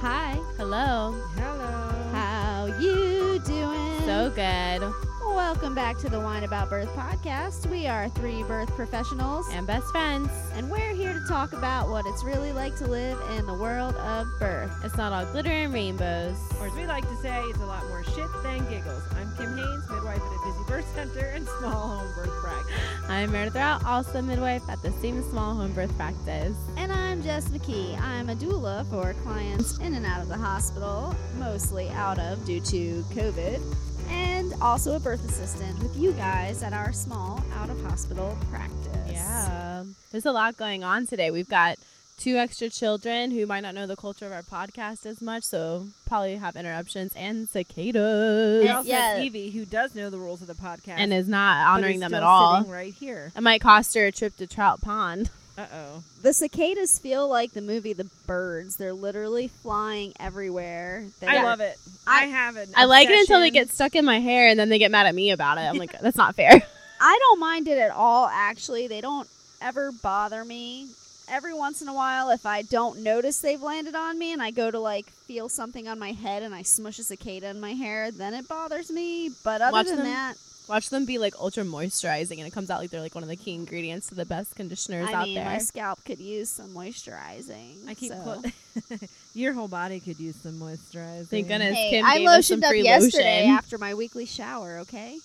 Hi. Hello. Hello. How you doing? So good. Welcome back to the Wine About Birth podcast. We are three birth professionals, And best friends. and we're here to talk about what it's really like to live in the world of birth. It's not all glitter and rainbows. Or as we like to say, it's a lot more shit than giggles. I'm Kim Haynes, midwife at a busy birth center and small home birth practice. I'm Meredith Rao, also midwife at the same small home birth practice. And I'm Jess McKee. I'm a doula for clients in and out of the hospital, mostly out of due to COVID, and also a birth assistant with you guys at our small out of hospital practice. Yeah. There's a lot going on today. We've got two extra children who might not know the culture of our podcast as much, so probably have interruptions and cicadas. We And- also yeah. have Evie, who does know the rules of the podcast. and is not but honoring is them still at all. Sitting right here. It might cost her a trip to Trout Pond. Uh oh. The cicadas feel like the movie The Birds. They're literally flying everywhere. They I are- love it. I- I, have it. I like it until they get stuck in my hair and then they get mad at me about it. I'm like, that's not fair. I don't mind it at all, actually. They don't ever bother me. Every once in a while, if I don't notice they've landed on me and I go to like feel something on my head and I smush a cicada in my hair, then it bothers me. But other Watch than them that, Watch them be like ultra moisturizing and it comes out like they're like one of the key ingredients to the best conditioners I out mean, there. my scalp could use some moisturizing. I keep so. clo- your whole body could use some moisturizing. Thank goodness Hey, Kim I gave us lotioned some up free yesterday lotion. after my weekly shower. Okay.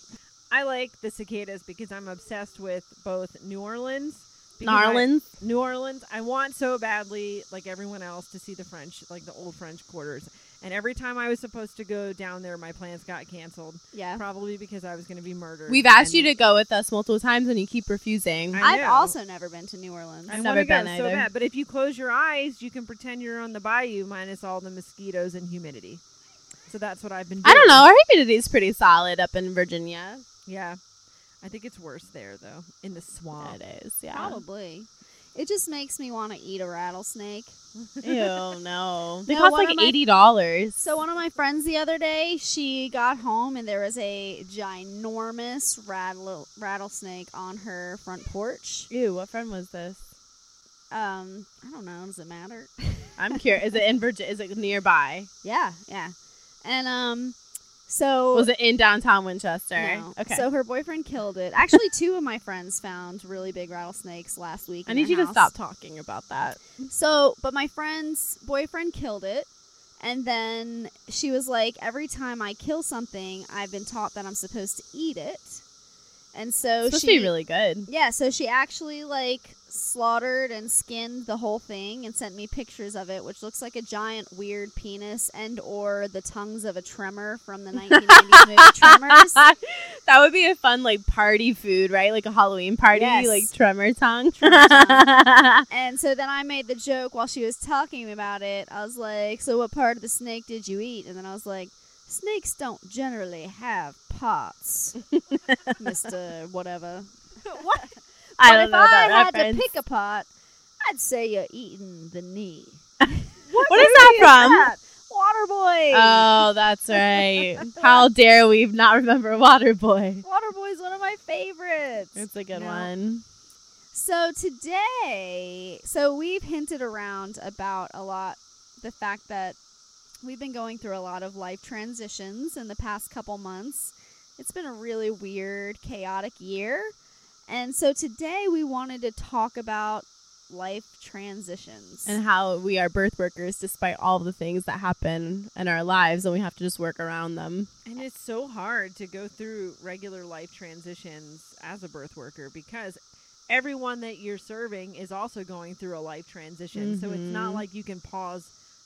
I like the cicadas because I'm obsessed with both New Orleans. because I- New Orleans. I want so badly, like everyone else, to see the French, like the old French quarters. And every time I was supposed to go down there, my plans got canceled. Yeah. Probably because I was going to be murdered. We've asked And you to go with us multiple times and you keep refusing. I I've also never been to New Orleans. I I've wanna never go been so either. bad. But if you close your eyes, you can pretend you're on the bayou minus all the mosquitoes and humidity. So that's what I've been doing. I don't know. Our humidity is pretty solid up in Virginia. Yeah. I think it's worse there, though, in the swamp. It is, yeah. Probably. It just makes me want to eat a rattlesnake. Ew, no. They No, cost like my- eighty dollars. So one of my friends the other day, she got home and there was a ginormous rattle, rattlesnake on her front porch. Ew, what friend was this? Um, I don't know. Does it matter? I'm curious. Is it in Virginia? Is it nearby? yeah, yeah. And um, so Was it in downtown Winchester? No. Okay. So her boyfriend killed it. Actually, two of my friends found really big rattlesnakes last week. I need you to stop talking about that. So, but my friend's boyfriend killed it. And then she was like, every time I kill something, I've been taught that I'm supposed to eat it. And so It's supposed she to be really good. Yeah, so she actually like slaughtered and skinned the whole thing and sent me pictures of it, which looks like a giant weird penis and or the tongues of a tremor from the 1990s movie Tremors. that would be a fun like party food, right? Like a Halloween party, Yes. like tremor tongue. Tremor tongue. And so then I made the joke while she was talking about it. I was like, "So what part of the snake did you eat?" And then I was like, "Snakes don't generally have parts, Mister Whatever." what? But I don't if know I that had reference. to pick a part, I'd say you're eating the knee. what is that from? Waterboy. Oh, that's right. How dare we not remember Waterboy? Waterboy's one of my favorites. It's a good No. one. So today, so we've hinted around about a lot the fact that we've been going through a lot of life transitions in the past couple months. It's been a really weird, chaotic year. And so today we wanted to talk about life transitions. And how we are birth workers despite all the things that happen in our lives and we have to just work around them. And it's so hard to go through regular life transitions as a birth worker because everyone that you're serving is also going through a life transition. So it's not Mhm. like you can pause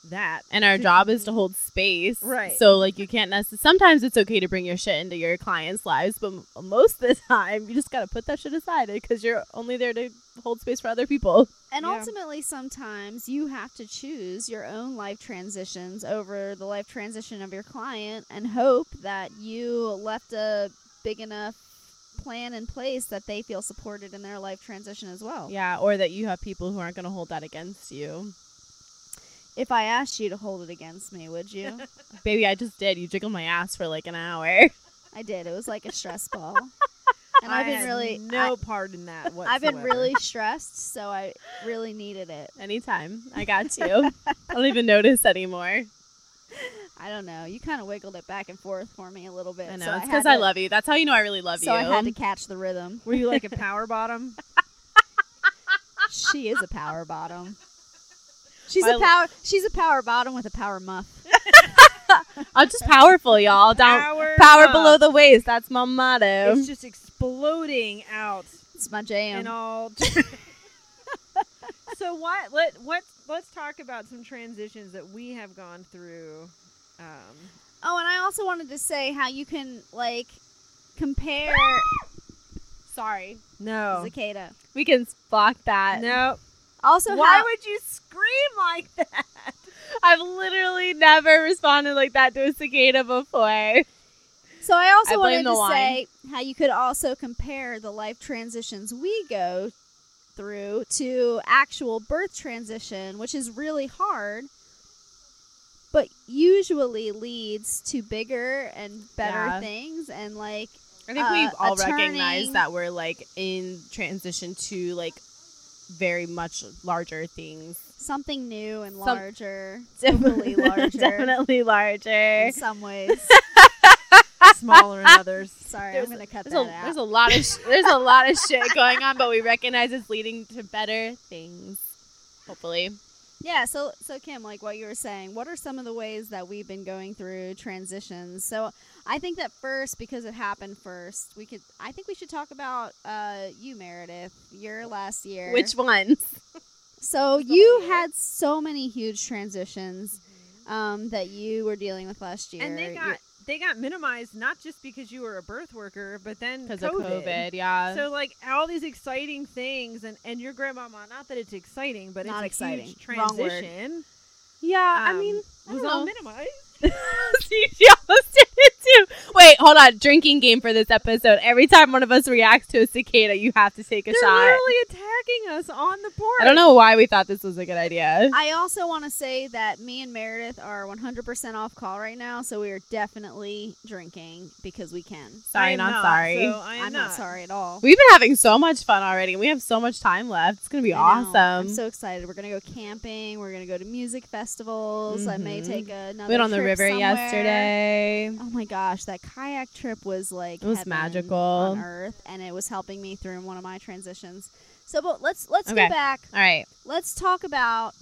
that. And our job is to hold space. Right. So, like, you can't necessarily. Sometimes it's okay to bring your shit into your clients' lives, but m- most of the time, you just got to put that shit aside eh, because you're only there to hold space for other people. And Yeah. ultimately, sometimes you have to choose your own life transitions over the life transition of your client and hope that you left a big enough plan in place that they feel supported in their life transition as well. Yeah. Or that you have people who aren't going to hold that against you. If I asked you to hold it against me, would you? Baby, I just did. You jiggled my ass for like an hour. I did. It was like a stress ball. And I I've been had really no part in that whatsoever. I, I've been really stressed, so I really needed it. Anytime. I got you. I don't even notice anymore. I don't know. You kind of wiggled it back and forth for me a little bit. I know so it's because I to- love you. That's how you know I really love So you. So I had to catch the rhythm. Were you like a power bottom? She is a power bottom. She's My- a power. She's a power bottom with a power muff. I'm just powerful, y'all. Down Power power below the waist. That's my motto. It's just exploding out It's my jam. and all. so what? Let what? Let's talk about some transitions that we have gone through. Um, Oh, and I also wanted to say how you can like compare Sorry. no, cicada. We can block that. no. Also, Why how, would you scream like that? I've literally never responded like that to a cicada before. so I also I wanted to wine. say how you could also compare the life transitions we go through to actual birth transition, which is really hard, but usually leads to bigger and better Yeah. things and like I think Uh, we've all recognized that we're like in transition to like very much larger things. something new and Some- larger, Definitely larger Definitely larger. in some ways. Smaller than others. Sorry, There's I'm gonna cut that a, out. there's a lot of sh- there's a lot of shit going on, but we recognize it's leading to better things. Hopefully, Yeah, so so Kim, like what you were saying, what are some of the ways that we've been going through transitions? So I think that first, because it happened first, we could. I think we should talk about uh, you, Meredith, your last year. which ones? so you had so many huge transitions um, that you were dealing with last year. And they got they got minimized not just because you were a birth worker, but then Because of COVID, yeah. So like all these exciting things, and and your grandmama. Not that it's exciting, but Not it's a exciting. huge transition. yeah, I um, mean, I was don't all know. minimized. She almost did Wait, hold on. Drinking game for this episode. Every time one of us reacts to a cicada, you have to take a shot. They're shot. literally attacking us on the porch. I don't know why we thought this was a good idea. I also want to say that me and Meredith are 100% off call right now, so we are definitely drinking because we can. Sorry, not, not, sorry. so I am I'm not sorry at all. We've been having so much fun already, and we have so much time left. It's gonna be I know. awesome. I'm so excited. We're gonna go camping. We're gonna go to music festivals. I may Mhm. take another. we went on the river somewhere. yesterday. Oh my gosh, that kayak trip was like It was magical. on earth, and it was helping me through one of my transitions. So, but let's let's Okay. go back. All right, Let's talk about.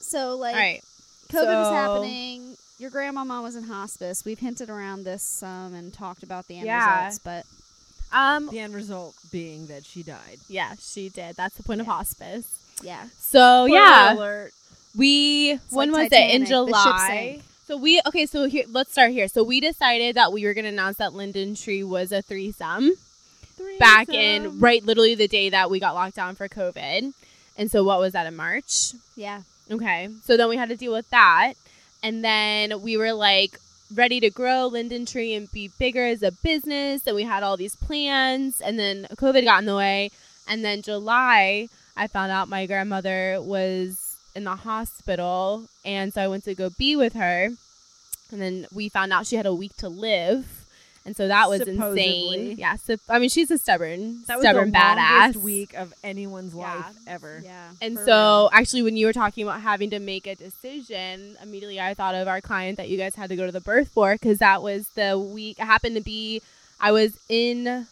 So, like, all right. COVID was happening. Your grandmama was in hospice. We've hinted around this some and talked about the end Yeah. results, but Um, The end result being that she died. yeah, she did. That's the point of hospice. yeah, So Spoiler yeah, alert. we It's when like was it in Titanic, the ship July? So we okay. So here, let's start here. So we decided that we were gonna announce that Linden Tree was a threesome. back in right literally the day that we got locked down for COVID. And so what was that in March? yeah. Okay. So then we had to deal with that. And then we were like ready to grow Linden Tree and be bigger as a business. And we had all these plans. And then COVID got in the way. And then July, I found out my grandmother was in the hospital. And so I went to go be with her. And then we found out she had a week to live. And so that was Supposedly. insane. Yeah. So, I mean, she's a stubborn, That was stubborn the badass. week of anyone's Yeah. life ever. Yeah. And so, real. actually, when you were talking about having to make a decision, immediately I thought of our client that you guys had to go to the birth for because that was the week. It happened to be, I was in,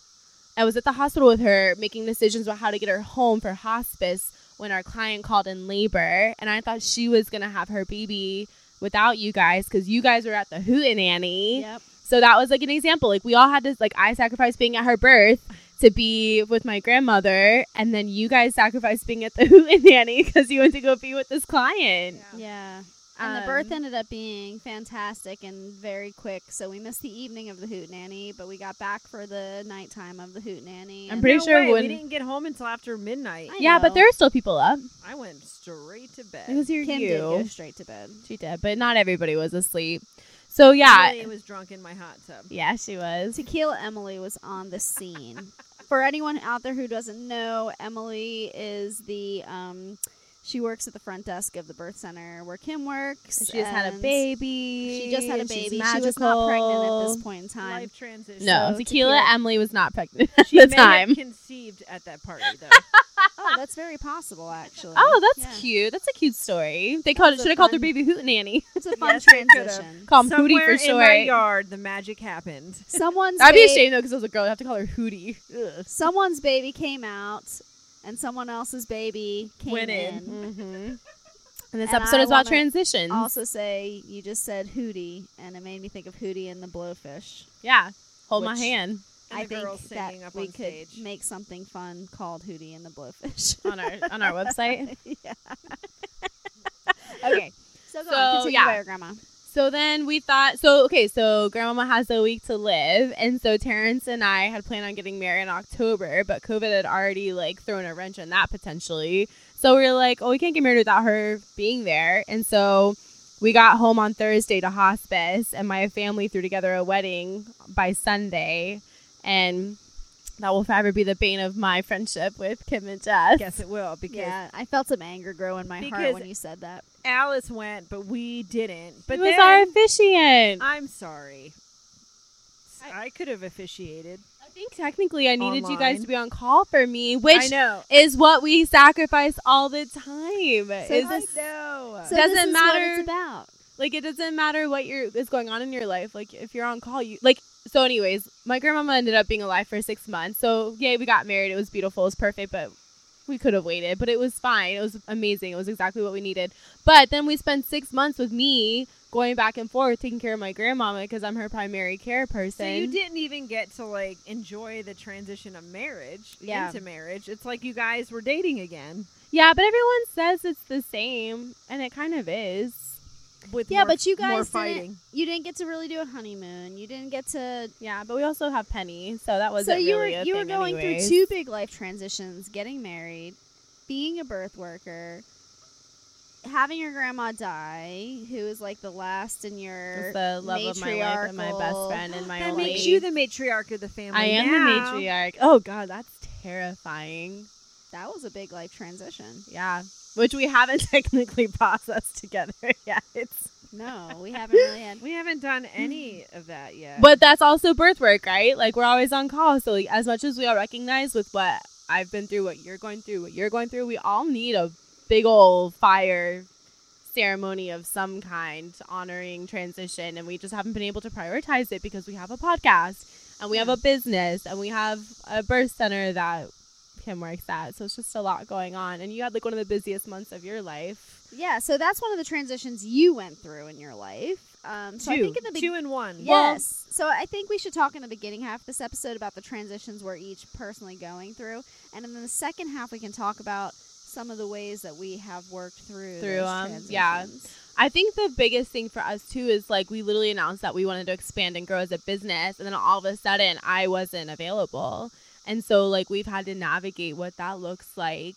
I was at the hospital with her making decisions about how to get her home for hospice when our client called in labor. And I thought she was going to have her baby without you guys because you guys were at the Hootenanny. Yep. So that was like an example. Like we all had to like I sacrificed being at her birth to be with my grandmother, and then you guys sacrificed being at the Hootenanny because you went to go be with this client. Yeah. And the birth Um, ended up being fantastic and very quick. So we missed the evening of the Hootenanny, but we got back for the nighttime of the Hootenanny. I'm pretty No sure way, when- we didn't get home until after midnight. I Yeah, but there are still people up I went straight to bed. because you're Kim you. did go straight to bed. She did, but not everybody was asleep. So yeah, Emily was drunk in my hot tub. yeah, she was. Tequila Emily was on the scene. For anyone out there who doesn't know, Emily is the um, she works at the front desk of the birth center where Kim works. She just had a baby. She just had a She's baby. She was not pregnant at this point in time. Life transition. No, So tequila, tequila- Emily was not pregnant at she the may time. have conceived at that party though. Oh, that's very possible, actually. Oh, that's Yeah. cute. That's a cute story. They called it. That's a Should have called their baby Hootenanny. It's a fun Yes, transition. Call him Hootie Somewhere for in my yard, the magic happened. Someone's I'd be ashamed though because I was a girl. I have to call her Hootie. Ugh. someone's baby came out, and someone else's baby came Went in. in. Mm-hmm. And this And episode I is about wanna transitions. Also, say you just said Hootie, and it made me think of Hootie and the Blowfish. yeah. Hold my hand I think that up we on could stage. make something fun called Hootie and the Blowfish on our on our website. yeah. okay. So go So, on. Continue yeah. by your grandma. So then we thought, so okay, so Grandmama has a week to live, and so Terrence and I had planned on getting married in October, but COVID had already like thrown a wrench in that potentially. So we were like, oh, we can't get married without her being there, and so we got home on Thursday to hospice, and my family threw together a wedding by Sunday, and that will forever be the bane of my friendship with Kim and Jess. Yes, it will because Yeah, I felt some anger grow in my heart when you said that. Alice went, but we didn't. But it was then, our officiant. I'm sorry. I, could have officiated. I think technically I needed you guys to be on call for me, which I know. is what we sacrifice all the time. So is this- know. So Doesn't this is matter- what it's about. Like it doesn't matter what you're is going on in your life. Like if you're on call, you like. So, anyways, my grandmama ended up being alive for six months. So, yay, we got married. It was beautiful. It was perfect, but we could have waited. But it was fine. It was amazing. It was exactly what we needed. But then we spent six months with me going back and forth taking care of my grandmama because I'm her primary care person. So you didn't even get to like enjoy the transition of marriage Yeah. into marriage. It's like you guys were dating again Yeah, but everyone says it's the same, and it kind of is. With Yeah, more, but you more guys Didn't, you didn't get to really do a honeymoon. You didn't get to. Yeah, but we also have Penny, so that was so you really were a you were going anyways. through two big life transitions: getting married, being a birth worker, having your grandma die, who is like the last in your Just the love of my life and my best friend and my That only. makes you the matriarch of the family. I am now. the matriarch. Oh God, that's terrifying. That was a big life transition. Yeah, which we haven't technically processed together yet. It's No, we haven't really had. We haven't done any of that yet. but that's also birth work, right? Like we're always on call, so like, as much as we all recognize with what I've been through, what you're going through, what you're going through, we all need a big old fire ceremony of some kind honoring transition and we just haven't been able to prioritize it because we have a podcast and we have a business and we have a birth center that Kim works at. So it's just a lot going on. And you had like one of the busiest months of your life. Yeah, so that's one of the transitions you went through in your life. Um, so two, I think in the two and one. Yes. so I think we should talk in the beginning half of this episode about the transitions we're each personally going through, and in the second half we can talk about some of the ways that we have worked through Through, um, yeah. I think the biggest thing for us too is like we literally announced that we wanted to expand and grow as a business, and then all of a sudden I wasn't available, and so like we've had to navigate what that looks like,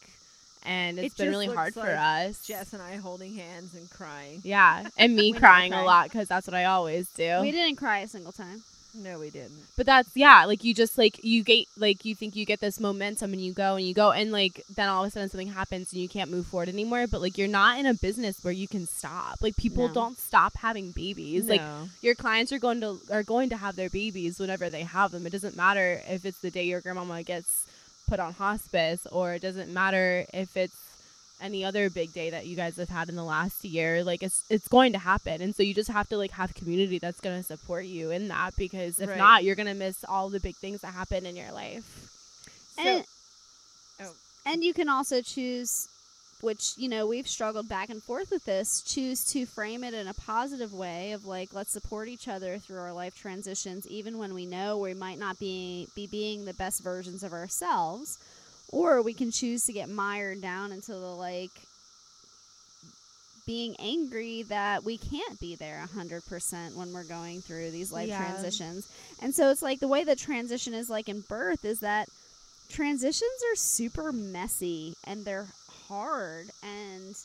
and it's It been really looks hard for us. Jess and I holding hands and crying. Yeah, and me We never crying a lot because that's what I always do. We didn't cry a single time. No, we didn't. But that's yeah, like you just like you get like you think you get this momentum and you go and you go and like then all of a sudden something happens and you can't move forward anymore. But like you're not in a business where you can stop. Like people No. don't stop having babies. Like your clients are going to are going to have their babies whenever they have them. It doesn't matter if it's the day your grandmama gets put on hospice or it doesn't matter if it's any other big day that you guys have had in the last year like it's it's going to happen and so you just have to like have community that's going to support you in that because if Right. not you're going to miss all the big things that happen in your life And oh. and you can also choose which, you know, we've struggled back and forth with this, choose to frame it in a positive way of like let's support each other through our life transitions even when we know we might not be be being the best versions of ourselves. Or we can choose to get mired down into the like being angry that we can't be there 100% when we're going through these life Yeah. transitions. And so it's like the way that transition is like in birth is that transitions are super messy and they're hard and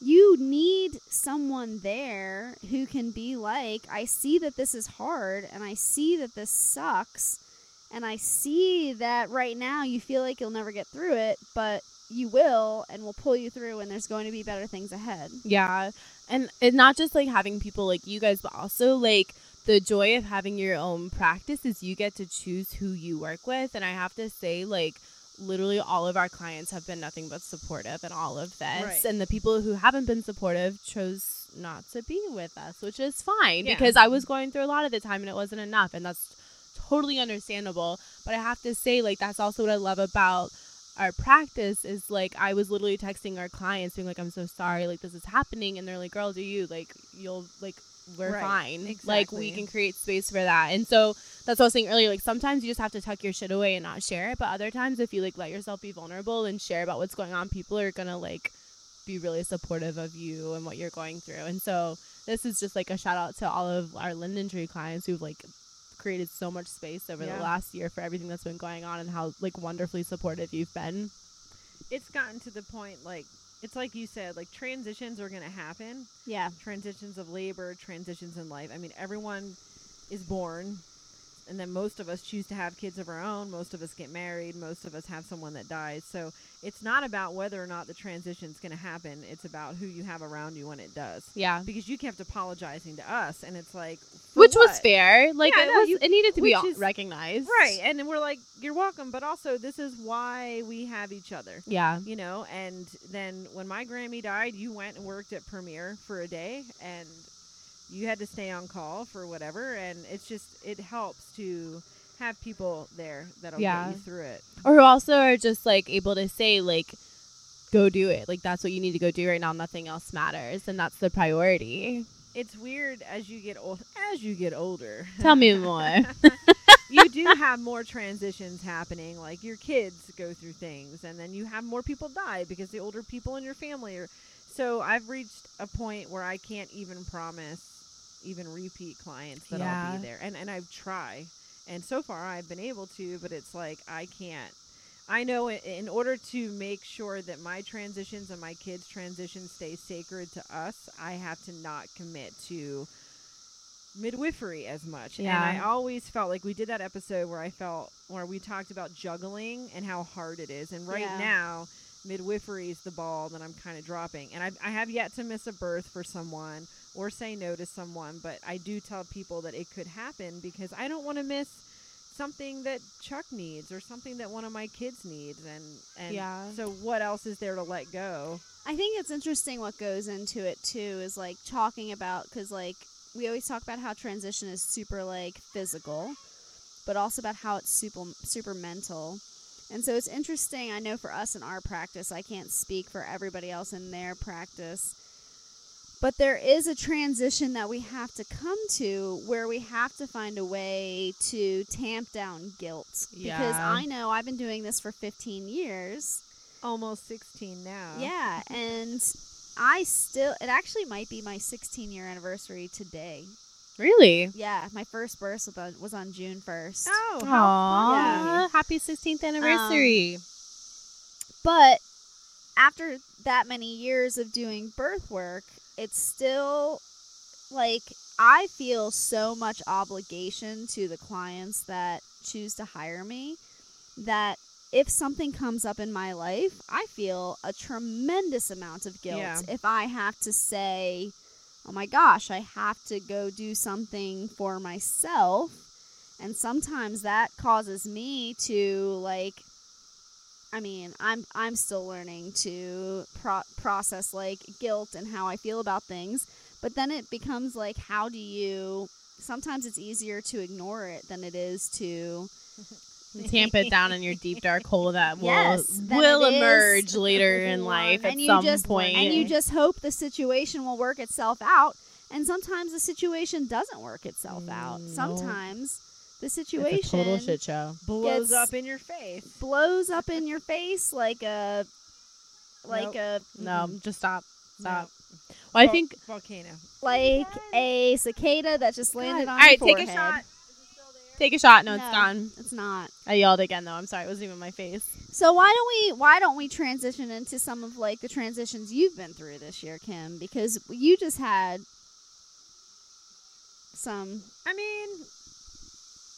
you need someone there who can be like I see that this is hard and I see that this sucks and I see that right now you feel like you'll never get through it but you will and we'll pull you through and there's going to be better things ahead. yeah and it's not just like having people like you guys but also like the joy of having your own practice is you get to choose who you work with and i have to say like literally all of our clients have been nothing but supportive in all of this. Right. And the people who haven't been supportive chose not to be with us, which is fine Yeah. because I was going through a lot of the time and it wasn't enough. And that's totally understandable. But I have to say, like, that's also what I love about our practice is like I was literally texting our clients being like, I'm so sorry, like this is happening and they're like, Girl, do you like you'll like we're Right. fine. Like we can create space for that. And so that's what I was saying earlier. Like sometimes you just have to tuck your shit away and not share it. But other times if you like let yourself be vulnerable and share about what's going on, people are gonna like be really supportive of you and what you're going through. And so this is just like a shout out to all of our Linden Tree clients who've like created so much space over Yeah. the last year for everything that's been going on and how like wonderfully supportive you've been. It's gotten to the point like it's like you said, like transitions are gonna happen. Yeah. Transitions of labor, transitions in life. I mean, everyone is born and then most of us choose to have kids of our own. Most of us get married. Most of us have someone that dies. So it's not about whether or not the transition is going to happen. It's about who you have around you when it does. Yeah. Because you kept apologizing to us, and it's like, Which was fair. Like Yeah, it no, was you- it needed to be is- recognized. right? And then we're like, you're welcome, but also this is why we have each other. Yeah. you know and then when my grammy died you went and worked at premiere for a day and you had to stay on call for whatever and it's just it helps to have people there that'll Yeah. get you through it. Or who also are just like able to say like go do it. Like that's what you need to go do right now. Nothing else matters and that's the priority. It's weird as you get old as you get older. Tell me more. You do have more transitions happening. Like your kids go through things and then you have more people die because the older people in your family are so i've reached a point where i can't even promise even repeat clients that i'll be there and and i try and so far i've been able to but it's like i can't i know in order to make sure that my transitions and my kids transitions stay sacred to us i have to not commit to midwifery as much. Yeah. And I always felt like we did that episode where I felt where we talked about juggling and how hard it is. And right Yeah. now, midwifery is the ball that I'm kind of dropping. And I, I have yet to miss a birth for someone or say no to someone, but I do tell people that it could happen because I don't want to miss something that Chuck needs or something that one of my kids needs and and Yeah. so what else is there to let go? I think it's interesting what goes into it too is like talking about because like we always talk about how transition is super like physical, but also about how it's super super mental. And so it's interesting. I know for us in our practice, I can't speak for everybody else in their practice, but there is a transition that we have to come to where we have to find a way to tamp down guilt. Yeah. Because I know I've been doing this for 15 years. Almost 16 now. Yeah, and I still it actually might be my 16 year anniversary today. really Yeah, my first birth was on, was on June 1st. Oh, how Aww. fun. happy 16th um, anniversary But after that many years of doing birth work, it's still like I feel so much obligation to the clients that choose to hire me that if something comes up in my life, I feel a tremendous amount of guilt Yeah. if I have to say, "Oh my gosh, I have to go do something for myself." And sometimes that causes me to like I mean, I'm I'm still learning to pro- process like guilt and how I feel about things, but then it becomes like how do you sometimes it's easier to ignore it than it is to tamp it down in your deep dark hole that will Yes, will is. emerge later in life at and you some just point and you just hope the situation will work itself out and sometimes the situation doesn't work itself out. Mm. Sometimes the it's a situation total shit show blows Gets- up in your face. blows up in your face like a like Nope. a no just stop stop No. well i Vol- think volcano. like a cicada that just landed on all right your take a forehead. shot take a shot no, it's No. gone It's not. i yelled again though i'm sorry it wasn't even my face So why don't we why don't we transition into some of like the transitions you've been through this year, Kim? Because you just had some I mean,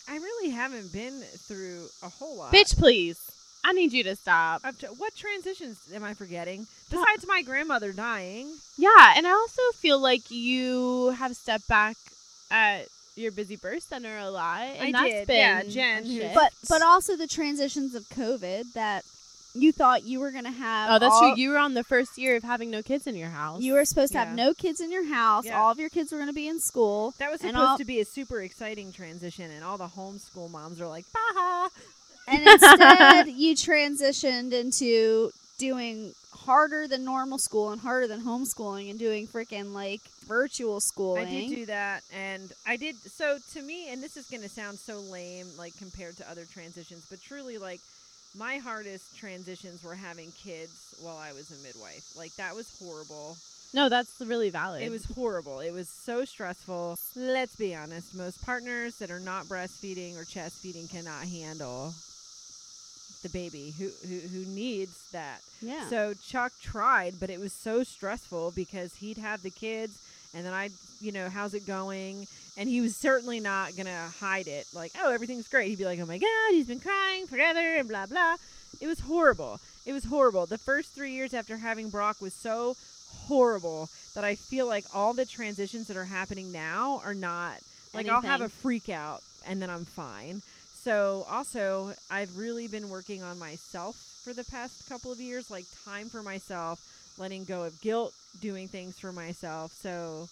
I really haven't been through a whole lot. bitch please i need you to stop Up to, what transitions am I forgetting? Besides my grandmother dying. Yeah, and I also feel like you have stepped back at your busy birth center a lot. And I that's did, Been yeah, Jen. But but also the transitions of COVID that you thought you were gonna have. oh, that's all- true. You were on the first year of having no kids in your house. You were supposed to have no kids in your house. Yeah. All of your kids were going to be in school. That was supposed all- to be a super exciting transition, and all the homeschool moms are like, "Bah!" And instead, you transitioned into doing harder than normal school and harder than homeschooling and doing freaking like virtual schooling. I did do that, and I did. So to me, and this is going to sound so lame, like compared to other transitions, but truly, like my hardest transitions were having kids while I was a midwife. Like that was horrible. no, that's really valid. It was horrible. It was so stressful. Let's be honest. Most partners that are not breastfeeding or chest feeding cannot handle the baby who who, who needs that. Yeah. So Chuck tried, but it was so stressful because he'd have the kids and then I'd, you know, how's it going? And he was certainly not going to hide it. Like, oh, everything's great. He'd be like, oh my God, he's been crying forever and blah, blah. It was horrible. It was horrible. The first three years after having Brock was so horrible that I feel like all the transitions that are happening now are not like I'll have a Anything. freak out and then I'm fine. So also I've really been working on myself for the past couple of years, like time for myself, letting go of guilt, doing things for myself. So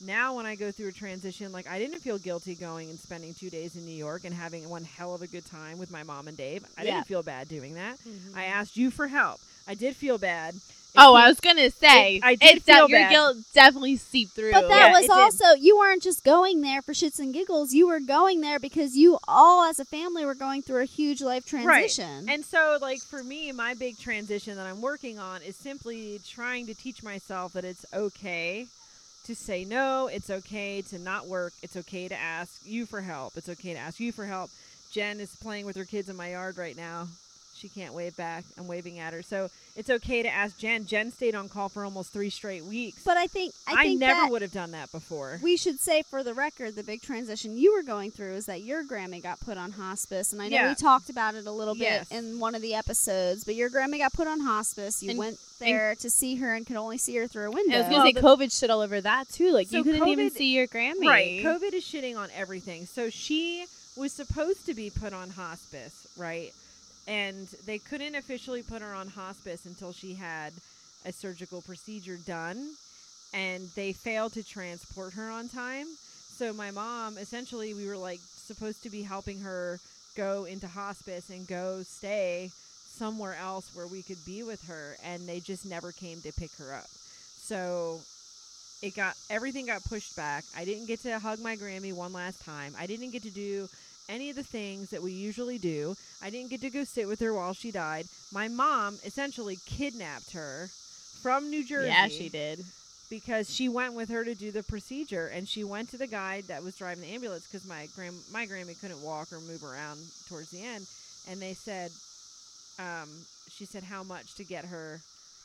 now when I go through a transition, like I didn't feel guilty going and spending two days in New York and having one hell of a good time with my mom and Dave. I Yeah. didn't feel bad doing that. Mhm. I asked you for help. I did feel bad. It Oh, came- I was gonna say, It- I did it's that feel your bad. guilt definitely seeped through. But that Yeah, was it did. also you weren't just going there for shits and giggles. You were going there because you all as a family were going through a huge life transition. And so, like, for me, my big transition that I'm working on is simply trying to teach myself that it's okay to say no. It's okay to not work. It's okay to ask you for help. It's okay to ask you for help. Jen is playing with her kids in my yard right now. She can't wave back. I'm waving at her. So it's okay to ask Jen. Jen stayed on call for almost three straight weeks. but I think I I, think never would have done that before. we should say for the record the big transition you were going through is that your Grammy got put on hospice, and I know Yeah. we talked about it a little Yes. bit in one of the episodes. But your Grammy got put on hospice. You And- went there to see her and could only see her through a window. I was gonna Well, say the- COVID shit all over that too. Like So you couldn't even see your Grammy. Right. COVID is shitting on everything. So she was supposed to be put on hospice, right? And they couldn't officially put her on hospice until she had a surgical procedure done. And they failed to transport her on time. So my mom, essentially, we were like supposed to be helping her go into hospice and go stay somewhere else where we could be with her. And they just never came to pick her up. So it got everything got pushed back. I didn't get to hug my Grammy one last time. I didn't get to do any of the things that we usually do. I didn't get to go sit with her while she died. My mom essentially kidnapped her from New Jersey. Yeah, she did. because she went with her to do the procedure and she went to the guy that was driving the ambulance because my grand my Grammy couldn't walk or move around towards the end and they said um, she said how much to get her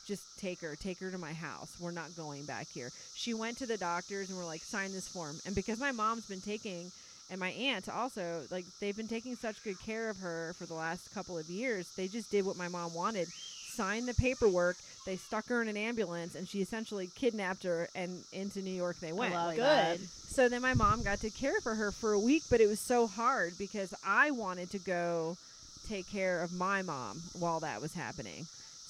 just take her take her to my house we're not going back here she went to the doctors and were like sign this form and because my mom's been taking and my aunt also like they've been taking such good care of her for the last couple of years they just did what my mom wanted signed the paperwork they stuck her in an ambulance and she essentially kidnapped her and into new york they went. love Like, that. so then my mom got to care for her for a week but it was so hard because i wanted to go take care of my mom while that was happening.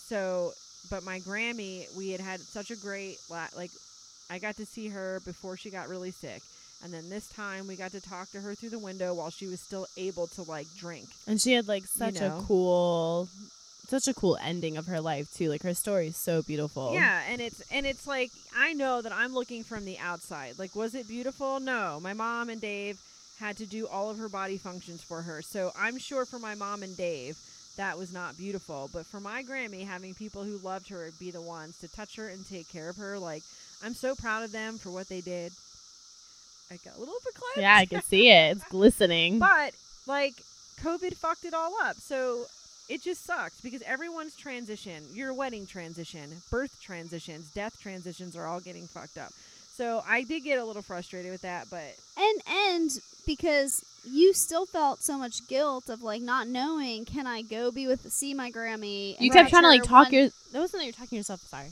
So but my grammy we had had such a great la- like i got to see her before she got really sick and then this time we got to talk to her through the window while she was still able to like drink And she had like such know. a cool, such a cool ending of her life too. Like her story is so beautiful. Yeah, and it's and it's like I know that I'm looking from the outside. Like, was it beautiful? No. My mom and Dave had to do all of her body functions for her. So I'm sure for my mom and Dave, that was not beautiful. But for my Grammy, having people who loved her be the ones to touch her and take care of her, like I'm so proud of them for what they did. I got a little bit close. Yeah, I can see it. It's glistening. But like COVID fucked it all up. So it just sucks because everyone's transition, your wedding transition, birth transitions, death transitions are all getting fucked up. So I did get a little frustrated with that, but and and because you still felt so much guilt of like not knowing can I go be with see my Grammy? You kept trying to like touch talk one- your. That wasn't that you're talking to yourself. Sorry.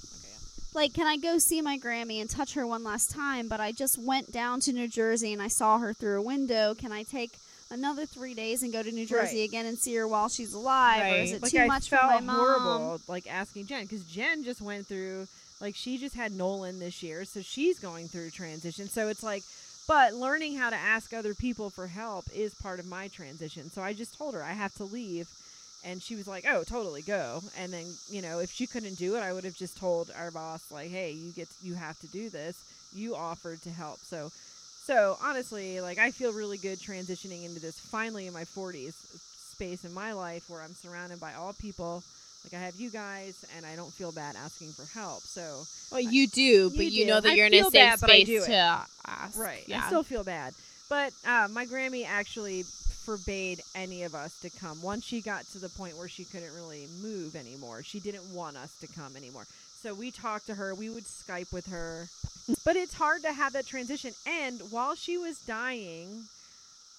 Like, can I go see my Grammy and touch her one last time? But I just went down to New Jersey and I saw her through a window. Can I take another three days and go to New Jersey Right. again and see her while she's alive? Or is it like too I much for my mom? horrible, like asking Jen because Jen just went through, like she just had Nolan this year, so she's going through transition. So it's like, but learning how to ask other people for help is part of my transition. So I just told her I have to leave, and she was like, "Oh, totally go." And then you know, if she couldn't do it, I would have just told our boss like, "Hey, you get, you have to do this." You offered to help, so. So honestly, like I feel really good transitioning into this finally in my 40s space in my life where I'm surrounded by all people. Like I have you guys, and I don't feel bad asking for help. So Well, you do, but You you, do. know that I you're in a safe bad, space to ask. right, Yeah. I still feel bad, but uh, my Grammy actually forbade any of us to come. Once she got to the point where she couldn't really move anymore, she didn't want us to come anymore. So we talked to her. We would Skype with her, but it's hard to have that transition. And while she was dying,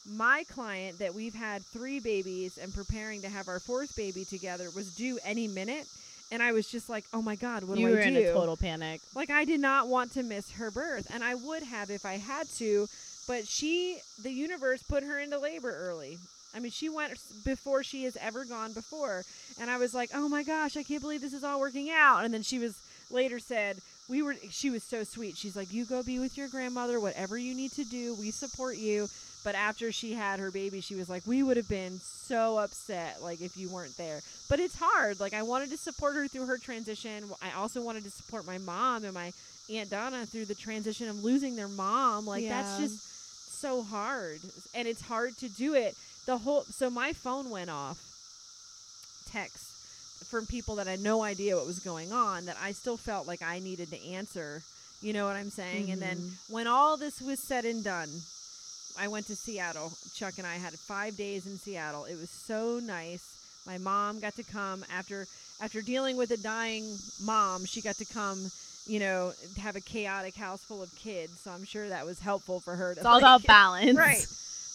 my client that we've had three babies and preparing to have our fourth baby together was due any minute. And I was just like, "Oh my God, what you do were I in do?" a total panic. Like I did not want to miss her birth, and I would have if I had to, but she, the universe, put her into labor early. I mean, she went before she has ever gone before, and I was like, "Oh my gosh, I can't believe this is all working out." And then she was later said, "We were." She was so sweet. She's like, "You go be with your grandmother. Whatever you need to do, we support you." But after she had her baby, she was like, "We would have been so upset, like if you weren't there." But it's hard. Like I wanted to support her through her transition. I also wanted to support my mom and my aunt Donna through the transition of losing their mom. Like that's just so hard, and it's hard to do it. The whole so my phone went off. Text from people that had no idea what was going on that I still felt like I needed to answer. You know what I'm saying? And then Mhm. when all this was said and done, I went to Seattle. Chuck and I had five days in Seattle. It was so nice. My mom got to come after after dealing with a dying mom. She got to come, you know, have a chaotic house full of kids. So I'm sure that was helpful for her. To It's all about balance. right.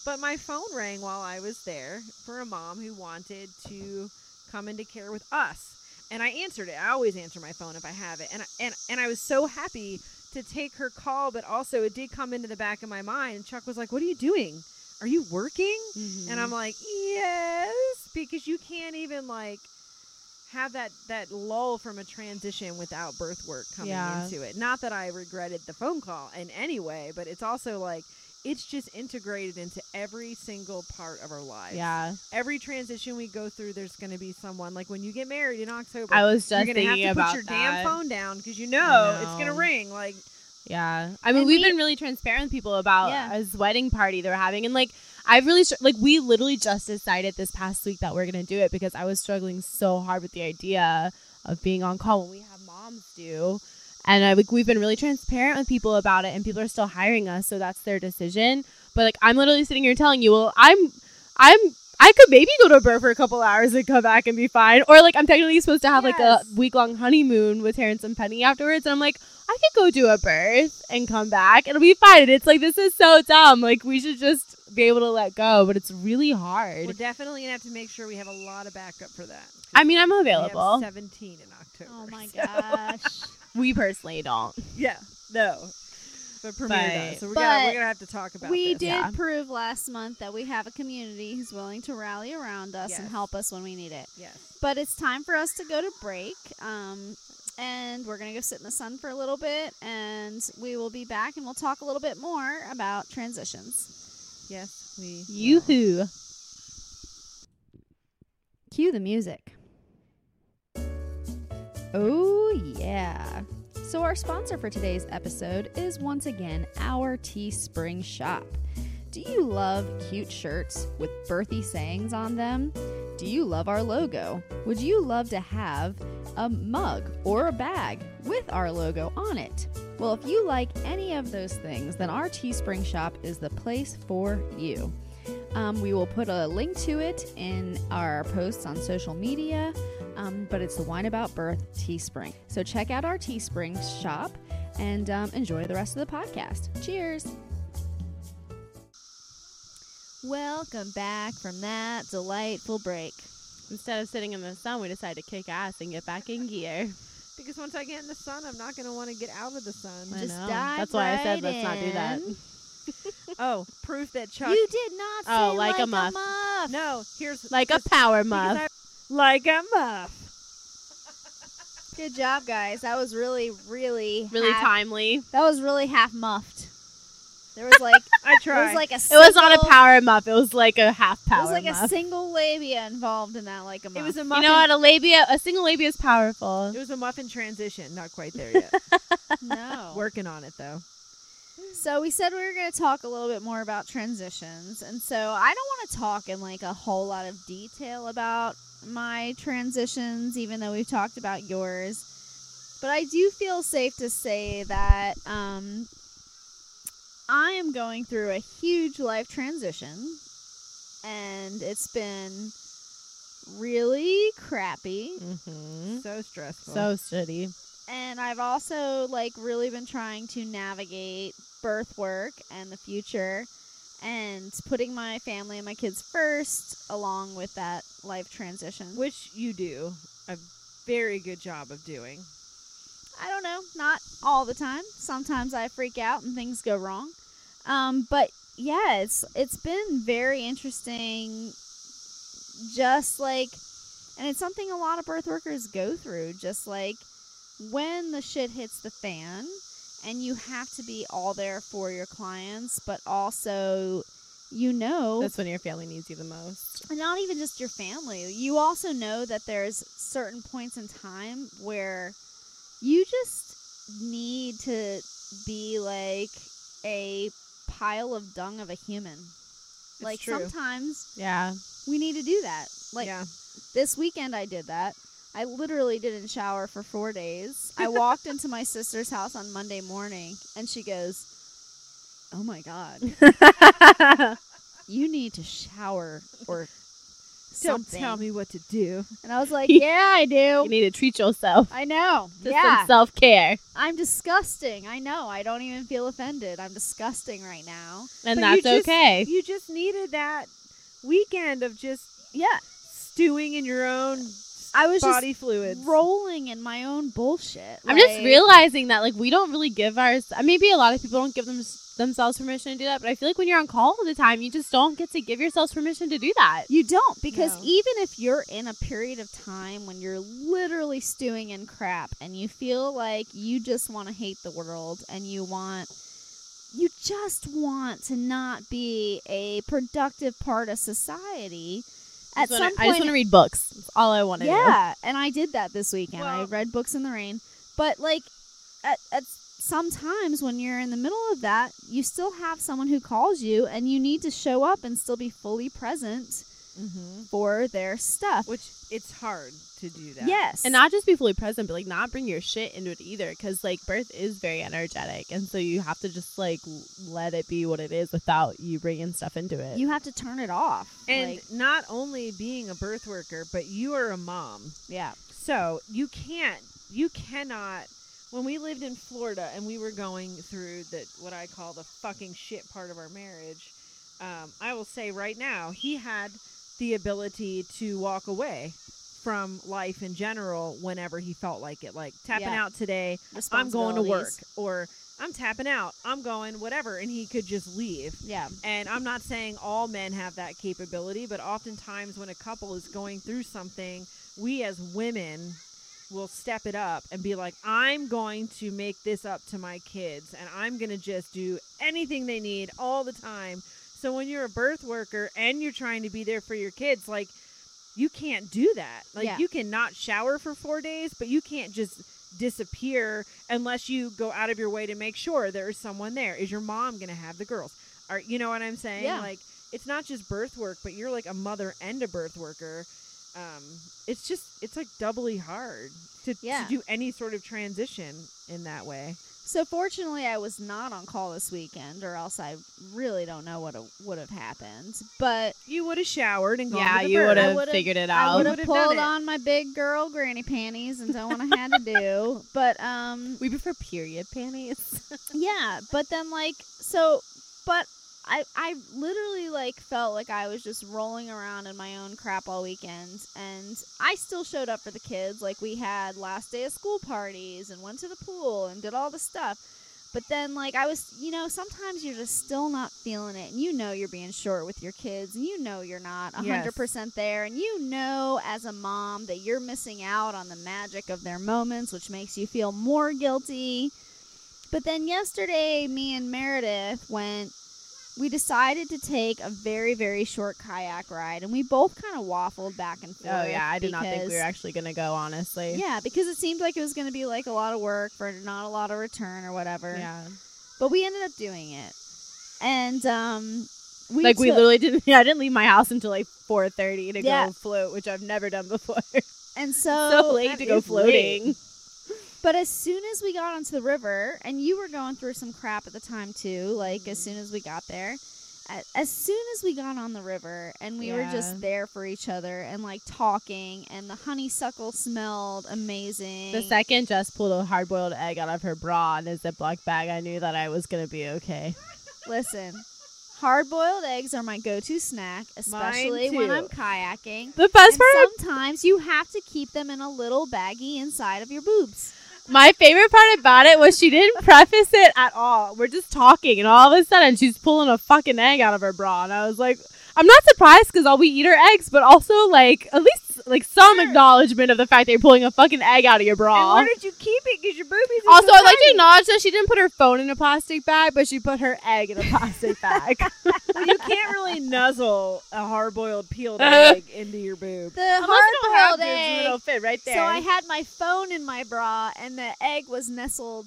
But my phone rang while I was there for a mom who wanted to come into care with us. And I answered it. I always answer my phone if I have it. And I, and and I was so happy to take her call, but also it did come into the back of my mind. And Chuck was like, "What are you doing? Are you working?" Mhm. And I'm like, "Yes," because you can't even like have that that lull from a transition without birth work coming Yeah. into it. Not that I regretted the phone call in any way, but it's also like it's just integrated into every single part of our lives. yeah. Every transition we go through, there's going to be someone like when you get married in October. I was just you're gonna have thinking to about put your that. damn phone down because you know, it's going to ring. Like Yeah, I mean, And we've we- been really transparent with people about Yeah. his wedding party they're having, and like, I've really str- like we literally just decided this past week that we're gonna do it because I was struggling so hard with the idea of being on call when we have moms do, and I like we've been really transparent with people about it, and people are still hiring us, so that's their decision. But like, I'm literally sitting here telling you, well, I'm, I'm. I could maybe go to a birth for a couple hours and come back and be fine. Or like I'm technically supposed to have like a week long honeymoon with Terrence and Penny afterwards, and I'm like, I could go do a birth and come back. It'll be fine. And it's like this is so dumb. Like we should just be able to let go, but it's really hard. we're definitely going to have to make sure we have a lot of backup for that. I mean, I'm We have available. 17 in October. Oh my so- gosh. We personally don't. Yeah, no. But Premier But- does. So we're gonna, we're gonna have to talk about we this. did yeah. prove last month that we have a community who's willing to rally around us and help us when we need it. Yes. But it's time for us to go to break. Um, and we're going to go sit in the sun for a little bit. And we will be back and we'll talk a little bit more about transitions. Yes, we. Yoo-hoo. Cue the music. Oh, yeah. So, our sponsor for today's episode is once again our Teespring shop. Do you love cute shirts with birthy sayings on them? Do you love our logo? Would you love to have a mug or a bag with our logo on it? Well, if you like any of those things, then our Teespring shop is the place for you. Um, we will put a link to it in our posts on social media, um, but it's the Wine About Birth Teespring. So check out our Teespring shop and um, enjoy the rest of the podcast. Cheers! Welcome back from that delightful break. Instead of sitting in the sun, we decided to kick ass and get back in gear. Because once I get in the sun, I'm not going to want to get out of the sun. I Just know. dive That's why I said right let's not do that. in. oh, proof that Chuck. You did not say Oh, like a like, muff. muff. no, here's Like a power because muff. I- like a muff. Good job, guys. That was really, really, Really half, timely. That was really half muffed. There was like I there tried. was like a It was not a power muff. It was like a half power. It was like a single labia involved in that, like a muff. it was a you know what? A labia, a single labia is powerful. It was a muffin transition. Not quite there yet. no. Working on it though. So we said we were going to talk a little bit more about transitions, and so I don't want to talk in like a whole lot of detail about my transitions, even though we've talked about yours. But I do feel safe to say that um, I am going through a huge life transition, and it's been really crappy. Mm-hmm. So stressful. So shitty. and I've also like really been trying to navigate birth work and the future and putting my family and my kids first along with that life transition. which you do a very good job of doing. I don't know, not all the time. Sometimes I freak out and things go wrong. Um, but yeah, it's it's been very interesting just like and it's something a lot of birth workers go through just like when the shit hits the fan and you have to be all there for your clients but also you know That's when your family needs you the most. and not even just your family. You also know that there's certain points in time where you just need to be like a pile of dung of a human. It's like true. sometimes Yeah. we need to do that. Like yeah. this weekend I did that. I literally didn't shower for 4 days. I walked into my sister's house on Monday morning and she goes, "Oh my god, you need to shower or Don't something." tell me what to do. And I was like, "Yeah, I do. you need to treat yourself. I know. Just yeah, self care. I'm disgusting. I know. I don't even feel offended. I'm disgusting right now. And But you that's just- okay. You just needed that weekend of just Yeah, stewing in your own I was body fluids. rolling in my own bullshit. I'm just realizing that like we don't really give our maybe a lot of people don't give them themselves permission to do that, but I feel like when you're on call all the time, you just don't get to give yourselves permission to do that. You don't because No. even if you're in a period of time when you're literally stewing in crap and you feel like you just want to hate the world and you want you just want to not be a productive part of society I at some wanna- point I just want to read books. That's all I want to do. yeah, and I did that this weekend. I read books in the rain, but like at at sometimes when you're in the middle of that, you still have someone who calls you, and you need to show up and still be fully present hmm for their stuff. Which it's hard to do that. Yes, And not just be fully present, but like not bring your shit into it either. Because like birth is very energetic, and so you have to just like let it be what it is without you bringing stuff into it. you have to turn it off. And Like, not only being a birth worker, but you are a mom. yeah, So you can't, you cannot. When we lived in Florida and we were going through the what I call the fucking shit part of our marriage, um, I will say right now he had the ability to walk away from life in general whenever he felt like it. Like tapping Yeah. out today, I'm going to work, or I'm tapping out, I'm going whatever, and he could just leave. Yeah, And I'm not saying all men have that capability, but oftentimes when a couple is going through something, we as women will step it up and be like, I'm going to make this up to my kids and I'm going to just do anything they need all the time. So when you're a birth worker and you're trying to be there for your kids, like, you can't do that. Like, Yeah. you cannot shower for four days, but you can't just disappear unless you go out of your way to make sure there is someone there. Is your mom going to have the girls? Are you know what I'm saying? Yeah. Like it's not just birth work, but you're like a mother and a birth worker. Um, it's just it's like doubly hard to, Yeah. to do any sort of transition in that way. So fortunately, I was not on call this weekend, or else I really don't know what would have happened. But You would have showered and gone yeah, to the you would have figured it out. I would've pulled on my big girl granny panties and done what I had to do. But um, we prefer period panties. yeah. But then like so, but I I literally like felt like I was just rolling around in my own crap all weekend and I still showed up for the kids like we had last day of school parties and went to the pool and did all the stuff. But then like I was, you know, sometimes you're just still not feeling it and you know you're being short with your kids and you know you're not 100% there and you know as a mom that you're missing out on the magic of their moments which makes you feel more guilty. But then yesterday, me and Meredith went. We decided to take a very, very short kayak ride, and we both kind of waffled back and forth. Oh yeah, I did not think we were actually gonna go. Honestly. Yeah, because it seemed like it was going to be like a lot of work for not a lot of return or whatever. Yeah. But we ended up doing it, and um, we like we literally didn't. I didn't leave my house until like four thirty to Yeah. go float, which I've never done before. and so, so late to go floating. late. But as soon as we got onto the river, and you were going through some crap at the time too, like as mm-hmm. soon as we got there, as soon as we got on the river and we were just there for each other and like talking, and the honeysuckle smelled amazing. The second Jess pulled a hard boiled egg out of her bra in a Ziploc bag, I knew that I was gonna be okay. Listen, hard boiled eggs are my go to snack, especially when. I'm kayaking. The best And part, sometimes you have to keep them in a little baggie inside of your boobs. My favorite part about it was she didn't preface it at all. We're just talking, and all of a sudden she's pulling a fucking egg out of her bra, and I was like, I'm not surprised because all we eat are eggs, but also like at least like some acknowledgement of the fact that you're pulling a fucking egg out of your bra. And bra. where did you keep it? Because your boobies. Are Also, so I'd like to acknowledge that she didn't put her phone in a plastic bag, but she put her egg in a plastic bag. Well, you can't really nuzzle a hard-boiled peeled egg into your boob. The Unless hard-boiled egg. It'll fit right there. So I had my phone in my bra, and the egg was nestled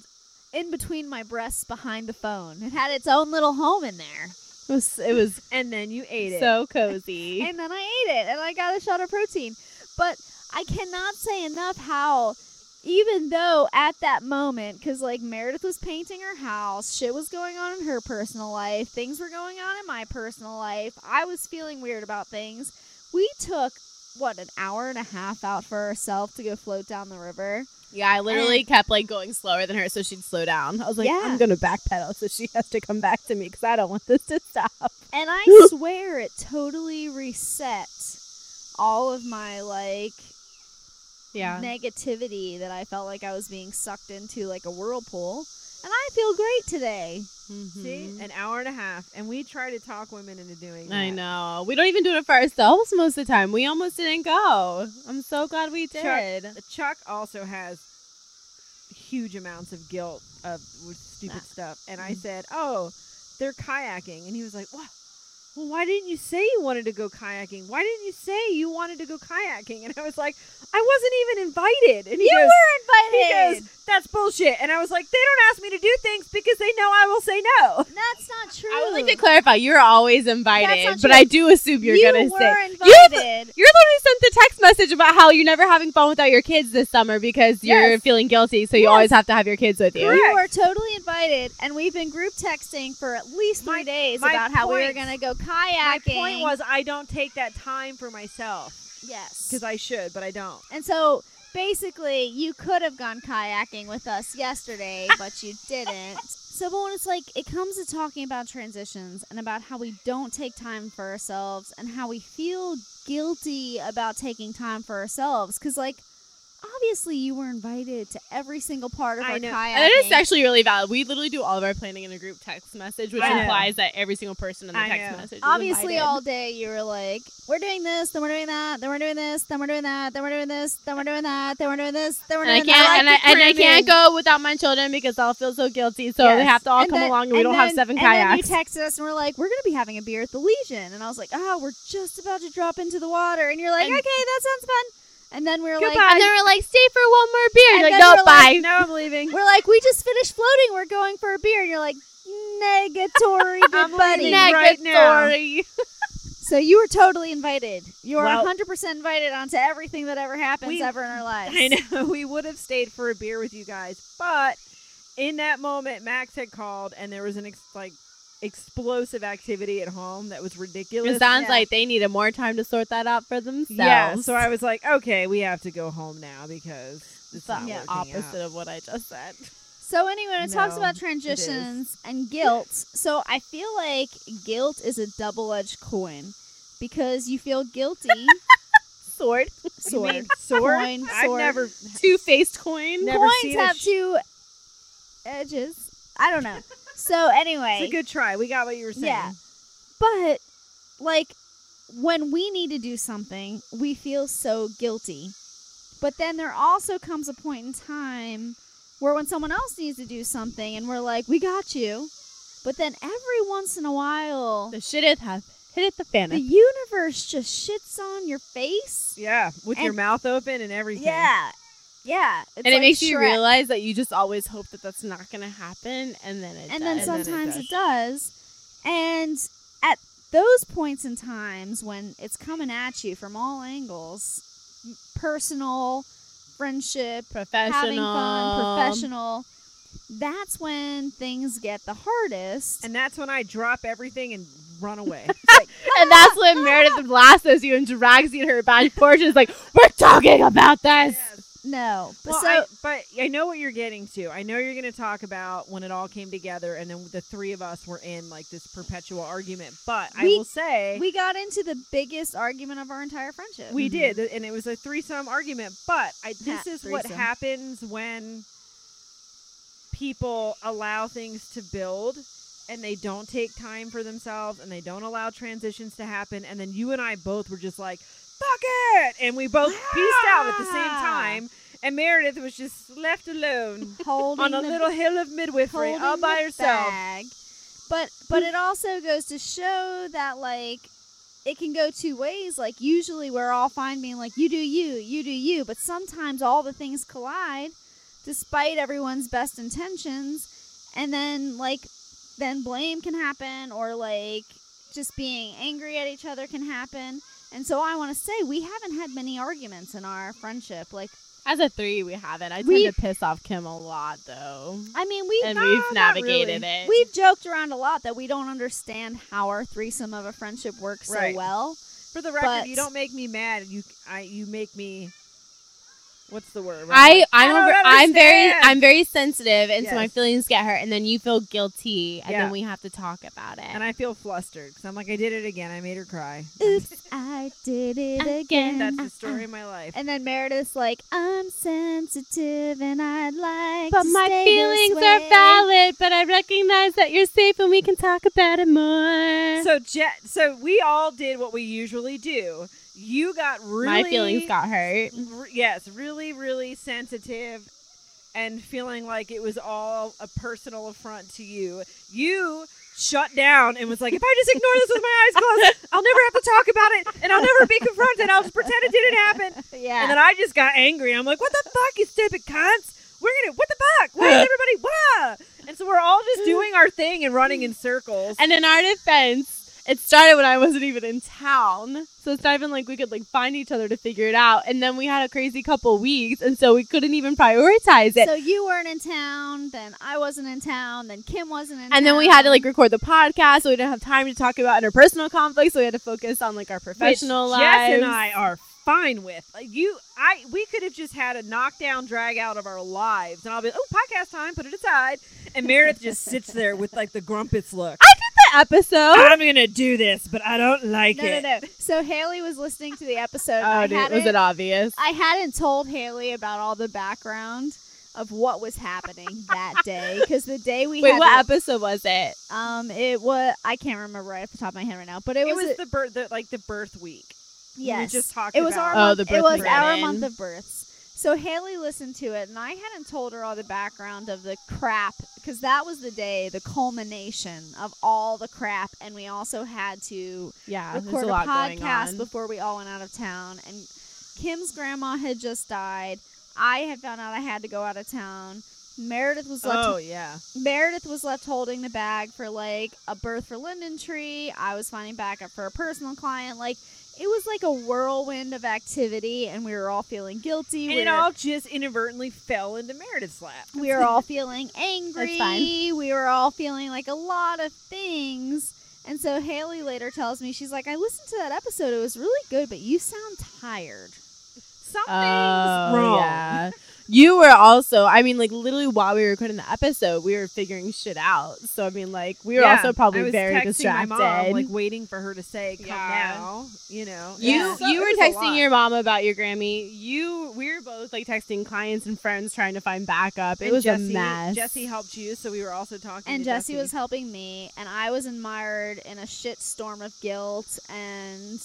in between my breasts behind the phone. It had its own little home in there. It was, it was And then you ate it. so cozy. And then I ate it, and I got a shot of protein. But I cannot say enough how, even though at that moment, because like Meredith was painting her house, shit was going on in her personal life, things were going on in my personal life, I was feeling weird about things. We took, what, an hour and a half out for ourselves to go float down the river. Yeah, I literally oh. kept like going slower than her, so she'd slow down. I was like, Yeah. I'm gonna backpedal, so she has to come back to me because I don't want this to stop. And I swear it totally reset all of my like Yeah, negativity that I felt like I was being sucked into like a whirlpool. And I feel great today. See, Mhm. an hour and a half, and we try to talk women into doing that. I know. We don't even do it for ourselves most of the time. We almost didn't go. I'm so glad we Chuck, did. Chuck also has huge amounts of guilt of stupid Ah. stuff, and I said, "Oh, they're kayaking," and he was like, "What? Well, why didn't you say you wanted to go kayaking? Why didn't you say you wanted to go kayaking?" And I was like, "I wasn't even invited." And he you goes, were he invited. goes, "That's bullshit." And I was like, "They don't ask me to do things because they know I will say no." That's not true. I would like to clarify. You're always invited, not but. I do assume you're you gonna were say. invited. You're the, you're the one who sent the text message about how you're never having fun without your kids this summer because you're Yes. feeling guilty, so you Yes. always have to have your kids with you. Correct. You are totally invited, and we've been group texting for at least three My- days my about how we were point- going go My point was, I don't take that time for myself yes, because I should, but I don't. and so basically, you could have gone kayaking with us yesterday, but you didn't. So, but when it's like it comes to talking about transitions and about how we don't take time for ourselves and how we feel guilty about taking time for ourselves, because like obviously you were invited to every single part of I our know. kayaking. And it is actually really valid. We literally do all of our planning in a group text message, which I know. implies that every single person in the I text know. message is Obviously, invited. all day you were like, "We're doing this, then we're doing that, then we're doing this, then we're doing that, then we're doing this, then we're doing that, then we're doing this, then we're And I doing can't, that." and I, and I can't go without my children because I'll feel so guilty. So they have to all And come then- along, and we don't have then- seven and then kayaks. you texted us and we're like, "We're gonna be having a beer at the Legion," and I was like, "Oh, we're just about to drop into the water," and you're like, And- "Okay, that sounds fun." And then we were Goodbye. like, and then we're like, stay for one more beer. And You're like, no, we're like, bye. No, I'm leaving. "We're like, we just finished floating. We're going for a beer," and you're like, "Negatory, good buddy." leaving. right now. Negatory. So you were totally invited. You are Well- 100% invited onto everything that ever happens We- ever in our lives. I know we would have stayed for a beer with you guys, but in that moment, Max had called, and there was an ex- like explosive activity at home that was ridiculous. It sounds Yeah. like they needed more time to sort that out for themselves. yeah, so I was like, okay, we have to go home now because it's the Yeah. opposite out. of what I just said. So anyway, it talks about transitions and guilt. So I feel like guilt is a double-edged coin because you feel guilty. Sword. You sword. mean sword? Coin, I've never. Two faced coin. Never Coins have sh- two edges. I don't know. So anyway, It's a good try. We got what you were saying. Yeah. But like when we need to do something, we feel so guilty. But then there also comes a point in time where when someone else needs to do something and we're like, "We got you." But then every once in a while, The shitteth hath hitteth the fan. the universe just shits on your face. Yeah, with your mouth open and everything. Yeah. Yeah. It's and it like makes you realize that you just always hope that that's not going to happen, and then it and does. then And then it sometimes does. it does. And at those points in times when it's coming at you from all angles, personal, friendship, professional, having fun, professional, that's when things get the hardest. And that's when I drop everything and run away. and that's when Meredith lassos you and drags you to her back porch and is like, "We're talking about this." No, but Well, so I, but I know what you're getting to. I know you're going to talk about when it all came together, and then the three of us were in like this perpetual argument. But I We- will say we got into the biggest argument of our entire friendship. we mm-hmm. did, and it was a threesome argument. But I, this Ha, is what happens when people allow things to build. And they don't take time for themselves, and they don't allow transitions to happen. And then you and I both were just like, "Fuck it!" and we both pieced out at the same time. And Meredith was just left alone holding on a the little hill of midwifery all by herself. bag. But but it also goes to show that like it can go two ways. Like usually we're all fine being like you do you, you do you, but sometimes all the things collide despite everyone's best intentions and then like then blame can happen or like just being angry at each other can happen. And so I want to say we haven't had many arguments in our friendship. Like As a three, we haven't. I tend We- to piss off Kim a lot, though, I mean we and no, we've not navigated really. it. We've joked around a lot that we don't understand how our threesome of a friendship works Right. so well. For the record, But- you don't make me mad. You I you make me. What's the word? I I'm I over, I'm very. I'm very sensitive, and so my feelings get hurt, and then you feel guilty, and Yeah. then we have to talk about it. and I feel flustered because I'm like I did it again. I made her cry. Oops, I did it Again. again. That's the story uh. of my life. And then Meredith's like, I'm sensitive and I'd like but to my stay feelings this are valid, but I recognize that you're safe, and we can talk about it more. So Jet, so we all did what we usually do. You got really my feelings got hurt. r- yes, really, really sensitive and feeling like it was all a personal affront to you. You shut down and was like, if I just ignore this with my eyes closed, I'll never have to talk about it and I'll never be confronted. I'll just pretend it didn't happen. Yeah. And then I just got angry. I'm like, what the fuck, you stupid cunts? We're gonna, what the fuck? Why is everybody, wah? And so we're all just doing our thing and running in circles. And in our defense, it started when I wasn't even in town. So it's not even like we could like find each other to figure it out. And then we had a crazy couple weeks, and so we couldn't even prioritize it. so you weren't in town, then I wasn't in town, then Kim wasn't in town. and then we had to like record the podcast, so we didn't have time to talk about interpersonal conflicts. So we had to focus on like our professional Which lives. Jess and I are fine with. Like you, I, we could have just had a knockdown drag out of our lives, and I'll be, oh, podcast time, put it aside. And Meredith just sits there with like the grumpets look. the episode. I'm gonna do this, but I don't like No, no, it. no. So Haley was listening to the episode. Oh, I dude, was hadn't- it obvious? I hadn't told Haley about all the background of what was happening that day because the day we Wait, had what the- episode was it? um it was I can't remember right off the top of my head right now, but it, It was, was a- the birth, the, like the birth week. yes, we just talked it was about. our Oh, month, the it was week. our month of births. So Haley listened to it, and I hadn't told her all the background of the crap because that was the day, the culmination of all the crap, and we also had to Yeah, record a a, lot podcast before we all went out of town. And Kim's grandma had just died. I had found out I had to go out of town. Meredith was left. Oh yeah. Meredith was left holding the bag for like a birth for Linden Tree. I was finding backup for a personal client. Like it was like a whirlwind of activity, and we were all feeling guilty. And we it all just inadvertently fell into Meredith's lap. we were all feeling angry. fine. We were all feeling like a lot of things. And so Haley later tells me, she's like, I listened to that episode. It was really good, but you sound tired. Something's Oh, wrong. yeah. you were also. I mean, like literally while we were recording the episode, we were figuring shit out. So I mean, like we were Yeah, also probably I was very texting distracted. My mom, like waiting for her to say, "Come Yeah. now," you know. you Yeah. So you were texting your mom about your Grammy. You we were both like texting clients and friends trying to find backup. It And was Jesse, a mess. Jesse helped you, so we were also talking. and to Jesse was helping me, and I was admired in a shit storm of guilt, and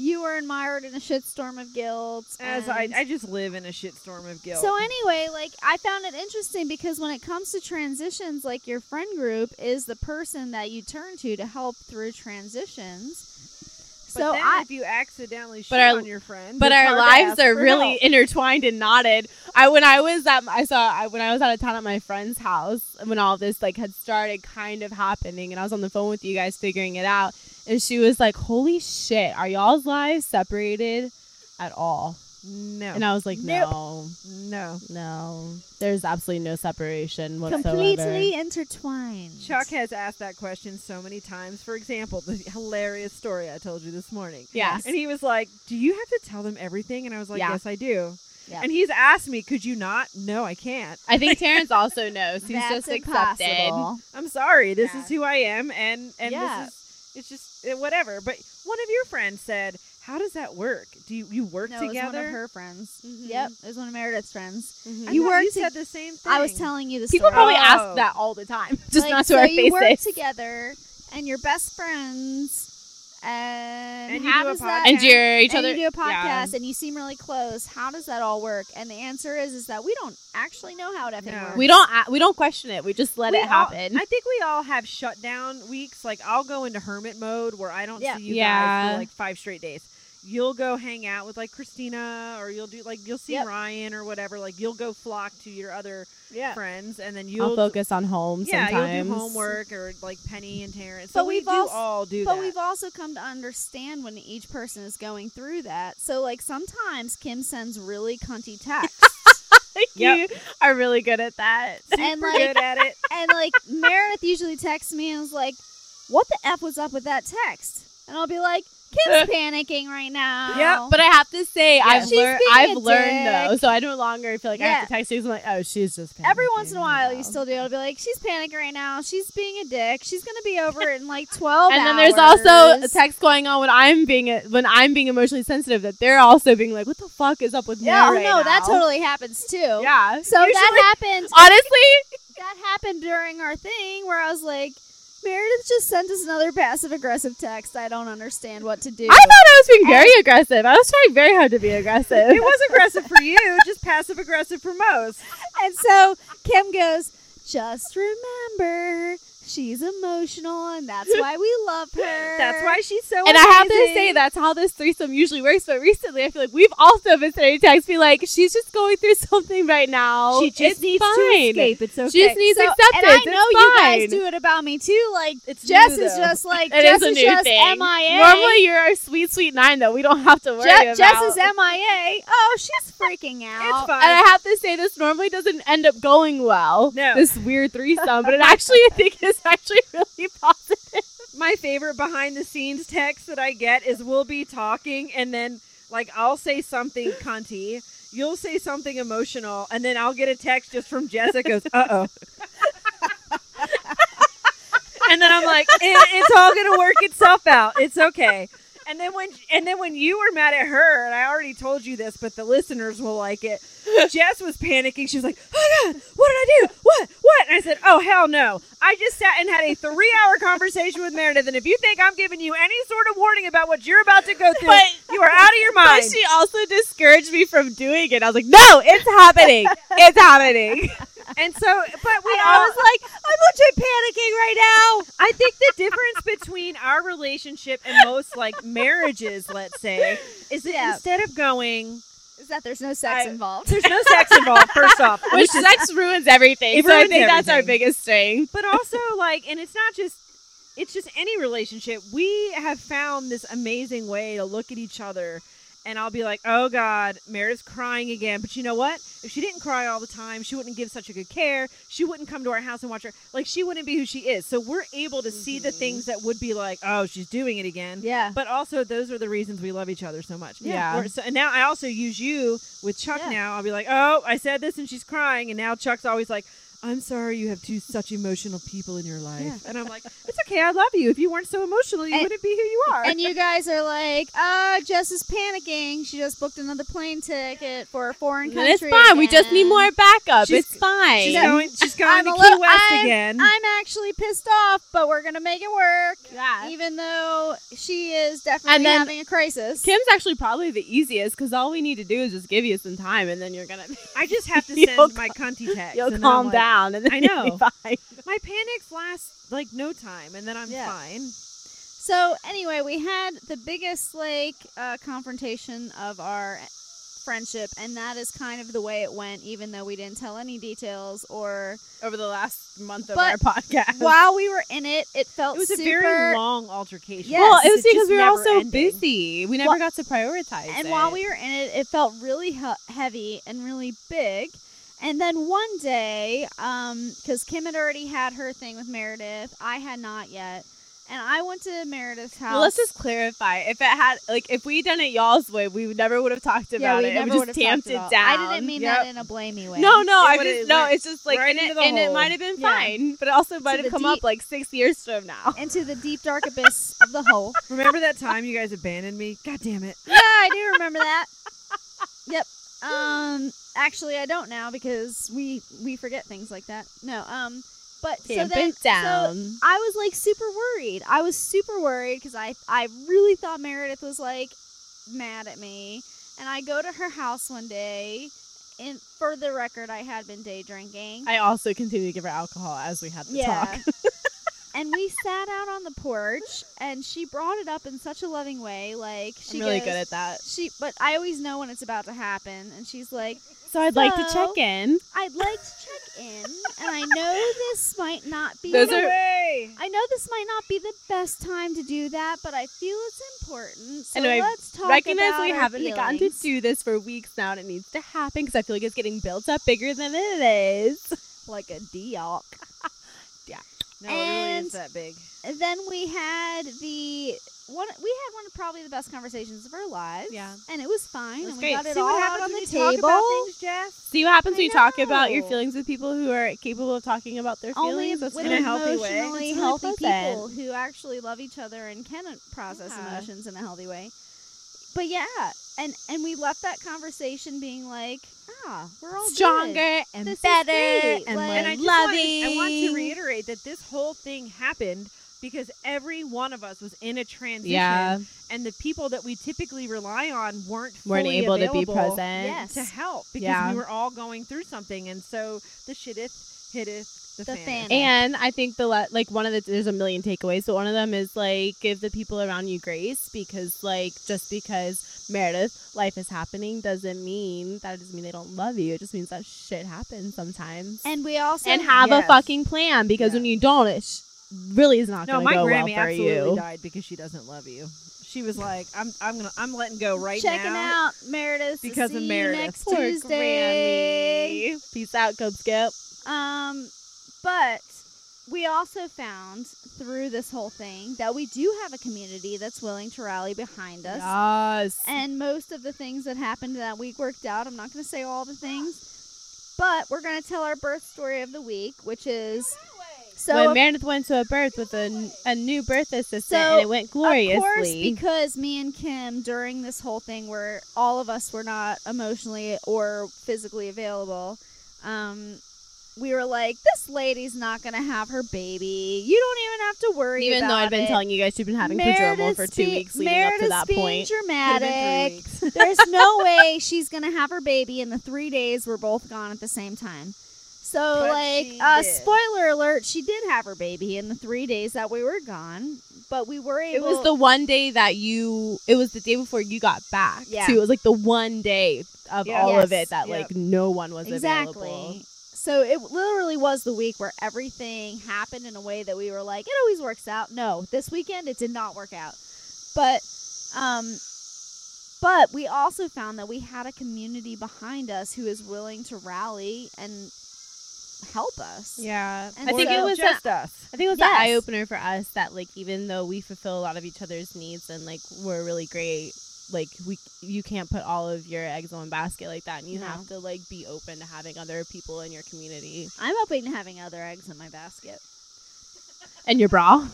you were admired in a shit storm of guilt. As I, I just live in a shitstorm of guilt. So anyway, like I found it interesting because when it comes to transitions, like your friend group is the person that you turn to to help through transitions. but so then I if you accidentally But shit our- on your friend, but our lives are really help. intertwined and knotted. I when I was at I saw I, when I was out of town at my friend's house when all this like had started kind of happening and I was on the phone with you guys figuring it out and she was like, "Holy shit, are y'all's lives separated at all?" no, And I was like, Nope. "No, no. no, there's absolutely no separation whatsoever." completely intertwined. Chuck has asked that question so many times. For example, the hilarious story I told you this morning. Yes. And he was like, "Do you have to tell them everything?" And I was like, Yeah. "Yes, I do." Yeah. And he's asked me, "Could you not?" No, I can't. I think Terrence also knows. He's That's just accepted. impossible. I'm sorry. This Yeah. is who I am, and and Yeah. this is it's just uh, whatever. But one of your friends said, "How does that work? Do you, you work No, it was together?" one of her friends. Mhm. Yep, it was one of Meredith's friends. Mhm. I You thought worked You to- said the same thing. I was telling you the same thing. People story. probably Oh. ask that all the time, just Like, not to so our you work together, and you're best friends, and, And you how do a does that? and you're each and other. you do a yeah. podcast, and you seem really close. How does that all work? And the answer is, is that we don't actually know how it effing No. works. We don't we don't question it. We just let We it all- happen. I think we all have shutdown weeks. Like I'll go into hermit mode where I don't Yeah. see you Yeah. guys for like five straight days. You'll go hang out with like Christina, or you'll do like you'll see Yep. Ryan or whatever. Like you'll go flock to your other Yeah. friends, and then I'll you'll focus on home Yeah, sometimes. you'll do homework or like Penny and Terrence. But so we we've do als- all do But that. we've also come to understand when each person is going through that. So, like, sometimes Kim sends really cunty texts. you are really good at that. and, Super like, good at it. and, like, Meredith usually texts me and is like, What the F was up with that text? And I'll be like, Kim's panicking right now. Yeah, But I have to say, I've She's learned. being I've a learned dick. though, so I no longer feel like I have to text you. I'm like, oh, she's just panicking Every once in a while, you still do. It'll be like, She's panicking right now. She's being a dick. She's going to be over it in like 12 And then there's also a hours." text going on when I'm being when I'm being emotionally sensitive that they're also being like, what the fuck is up with Yeah, oh, Mary no, right that now?" totally happens too. Yeah. So Usually- that happened. honestly, that happened during our thing where I was like, Meredith just sent us another passive aggressive text. I don't understand what to do. I thought I was being very aggressive. I was trying very hard to be aggressive. It was aggressive for you, just passive aggressive for most. and so Kim goes, just remember, she's emotional, and that's why we love her. That's why she's so. and I have to say that's how this threesome usually works. But recently, I feel like we've also been sending texts, be like, she's just going through something right now. she just It's needs fine. to escape. It's okay. She just needs So- acceptance. And I know it's you fine. guys do it about me too. Like It's Jess new, is just like It Jess is a is just thing. MIA. Normally, you're our sweet, sweet nine though. we don't have to worry Je- about. Jess is MIA. Oh, she's freaking out. It's fine. And I have to say, this normally doesn't end up going well. No. This weird threesome, but it actually, I think, is actually really positive. My favorite behind the scenes text that I get is we'll be talking and then like I'll say something cunty, you'll say something emotional, and then I'll get a text just from Jessica goes, uh oh. and then I'm like, it, it's all gonna work itself out. It's okay. And then when and then when you were mad at her, and I already told you this, but the listeners will like it. Jess was panicking. She was like, "Oh God, what did I do? What? What?" And I said, "Oh hell no! I just sat and had a three-hour conversation with Meredith, and if you think I'm giving you any sort of warning about what you're about to go through, But- you are out of your But mind." she also discouraged me from doing it. I was like, no, it's happening. it's happening. And so, but we all I was like, I'm legit panicking right now. I think the difference between our relationship and most like marriages, let's say, is that Yeah. instead of going, Is that there's no sex I- involved? there's no sex involved. First off, Which sex ruins everything. It so I ruins think that's our biggest thing. but also like, and it's not just. It's just any relationship. We have found this amazing way to look at each other and I'll be like, "Oh God, Meredith's crying again." But you know what? If she didn't cry all the time, she wouldn't give such a good care. She wouldn't come to our house and watch her. Like she wouldn't be who she is. So we're able to see the things mm-hmm. that would be like, "Oh, she's doing it again." Yeah. But also, those are the reasons we love each other so much. Yeah. So, and now I also use you with Chuck. Yeah. Now I'll be like, "Oh, I said this, and she's crying," and now Chuck's always like. I'm sorry you have two such emotional people in your life. Yeah. And I'm like, it's okay. I love you. If you weren't so emotional, you And- wouldn't be who you are. and you guys are like, uh, Jess is panicking. She just booked another plane ticket for a foreign And country. it's fine. We just need more backup. She's- it's fine. she's going, she's going to Key little- West I'm- again. I'm actually pissed off, but we're gonna make it work. yeah. Even though she is definitely then having a crisis. Kim's actually probably the easiest because all we need to do is just give you some time, and then you're gonna I just have to send my cunty text. you'll and calm like, down, and then I know. fine. My panics last like no time, and then I'm Yeah. fine. So anyway, we had the biggest like uh, confrontation of our friendship, and that is kind of the way it went. Even though we didn't tell any details, or Over the last month of But our podcast, while we were in it, it felt It was a super. very long altercation. Yes, well, it was It's because we were all so busy. We never Well- got to prioritize and it. while we were in it, it felt really he- heavy and really big. And then one day, because Kim had already had her thing with Meredith, I had not yet, and I went to Meredith's house. Well, let's just clarify. If it had, like, if we done it y'all's way, we never would have talked yeah, about we it. never we would just have tamped talked it down. I didn't mean Yep. that in a blamey way. No, no, It I just no. It's just like, right and, it, and it might have been Yeah. fine, but it also might have come deep- up like six years from now. Into the deep dark abyss of the hole. Remember that time you guys abandoned me? God damn it! Yeah, I do remember that. Yep. Um. Actually, I don't now because we we forget things like that. No. Um. But so then, it so. I was like super worried. I was super worried because I I really thought Meredith was like mad at me. And I go to her house one day. And for the record, I had been day drinking. I also continue to give her alcohol as we had the yeah. talk. and we sat out on the porch, and she brought it up in such a loving way. Like she I'm really goes, good at that. She, but I always know when it's about to happen, and she's like, So I'd like to check in. "I'd like to check in, and I know this might not be." Those the are- Way. I know this might not be the best time to do that, but I feel it's important. So Anyway, let's talk Recognize we haven't gotten to do this for weeks now, and it needs to happen because I feel like it's getting built up bigger than it is. like a diok. No, it really And- is that big. And then we had the one. We had one of probably the best conversations of our lives. Yeah. and it was fine. It was and great. we got it See all what out happens on when the you talk table. about things, Jess? See what happens I when you talk about your feelings with people who are capable of talking about their Only feelings. That's with in a really- healthy way. emotionally It's really healthy people who actually love each other and can process Yeah. emotions in a healthy way. But yeah, and and we left that conversation being like, ah, we're all good. stronger and This better and Like- more And I just loving. want I want to reiterate that this whole thing happened because every one of us was in a transition, Yeah, and the people that we typically rely on weren't weren't able to be present. Yes. to help because Yeah. we were all going through something, and so the shitteth hitteth the, The fan. And I think the le- like one of the there's a million takeaways, but one of them is like give the people around you grace because like just because Meredith life is happening doesn't mean that it doesn't mean they don't love you. It just means that shit happens sometimes. And we also and have a fucking plan because Yeah. when you don't, it sh- really is not No, going my to go well Grammy for absolutely you. died because she doesn't love you. She was like, "I'm, I'm gonna, I'm letting go right now. checking now." out Meredith because to of Meredith. You next Poor Tuesday. Grammy. Peace out, Cub Skip. Um, but we also found through this whole thing that we do have a community that's willing to rally behind us. Yes. And most of the things that happened that week worked out. I'm not going to say all the things, but we're going to tell our birth story of the week, which is so. when Meredith went to a birth with a, a new birth assistant, So, and it went gloriously. Of course, because me and Kim during this whole thing, where all of us were not emotionally or physically available, um, we were like, "This lady's not gonna have her baby. You don't even have to worry." Even though I'd been it. telling you guys she'd been having prodromal for two be- weeks leading Meredith's up to that point. Could've been three dramatic. There's no way she's gonna have her baby in the three days we're both gone at the same time. So, But like, uh, spoiler alert: she did have her baby in the three days that we were gone. But we were able. It was the one day that you. It was the day before you got back. Yeah. Too. It was like the one day of Yeah. all of it that Yep. like no one was exactly. available. So it literally was the week where everything happened in a way that we were like, it always works out. No, this weekend it did not work out. But um But we also found that we had a community behind us who is willing to rally and help us. Yeah, And I think so- it was a, just us. I think it was Yes. an eye opener for us that like even though we fulfill a lot of each other's needs and like we're really great, like we you can't put all of your eggs in one basket like that, and you No. have to like be open to having other people in your community I'm open to having other eggs in my basket. and your bra,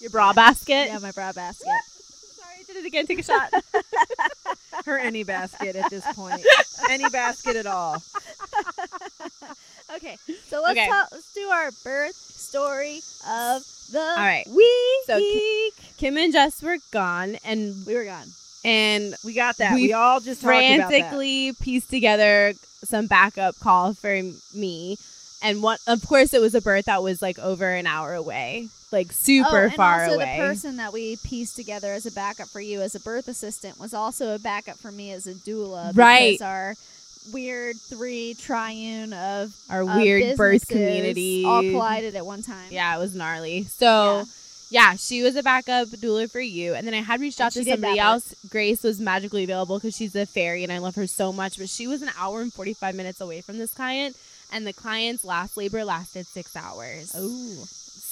your bra basket. Yeah, my bra basket. Sorry, I did it again. Take a shot. Her any basket at this point. any basket at all. Okay, so let's Okay. tell, let's do our birth story of the all right. week. So Kim and Jess were gone, and we were gone. And We got that. We We, all just talked about that. frantically pieced together some backup call for me. And what, of course, it was a birth that was like over an hour away, like super oh, and far also away. the person that we pieced together as a backup for you as a birth assistant was also a backup for me as a doula. Right. Because our weird three triune of Our of weird birth community. all collided at one time. Yeah, it was gnarly. So. Yeah. She was a backup doula for you. And then I had reached out to somebody else. Grace was magically available because she's a fairy and I love her so much. But she was an hour and 45 minutes away from this client. And the client's last labor lasted six hours. Oh.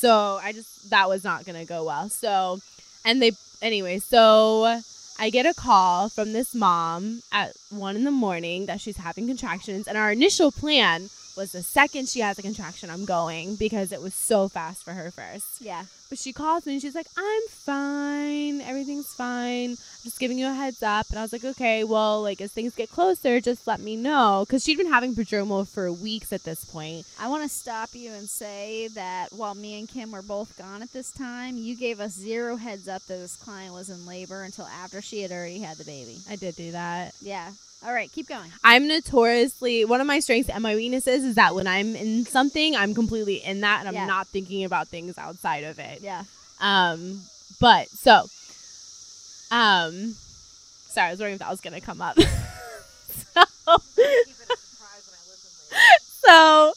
So I just that was not gonna go well. So and they anyway, so I get a call from this mom at one in the morning that she's having contractions and our initial plan was the second she has a contraction I'm going because it was so fast for her first. Yeah. But she calls me and she's like, I'm fine. Everything's fine. I'm just giving you a heads up. And I was like, okay, well, like as things get closer, just let me know. Because she'd been having prodromal for weeks at this point. I want to stop you and say that while me and Kim were both gone at this time, you gave us zero heads up that this client was in labor until after she had already had the baby. I did do that. Yeah. All right, keep going. I'm notoriously one of my strengths and my weaknesses is that when I'm in something, I'm completely in that and I'm Yeah. not thinking about things outside of it. Yeah. Um, but so, um, sorry, I was wondering if that was gonna come up. so, so,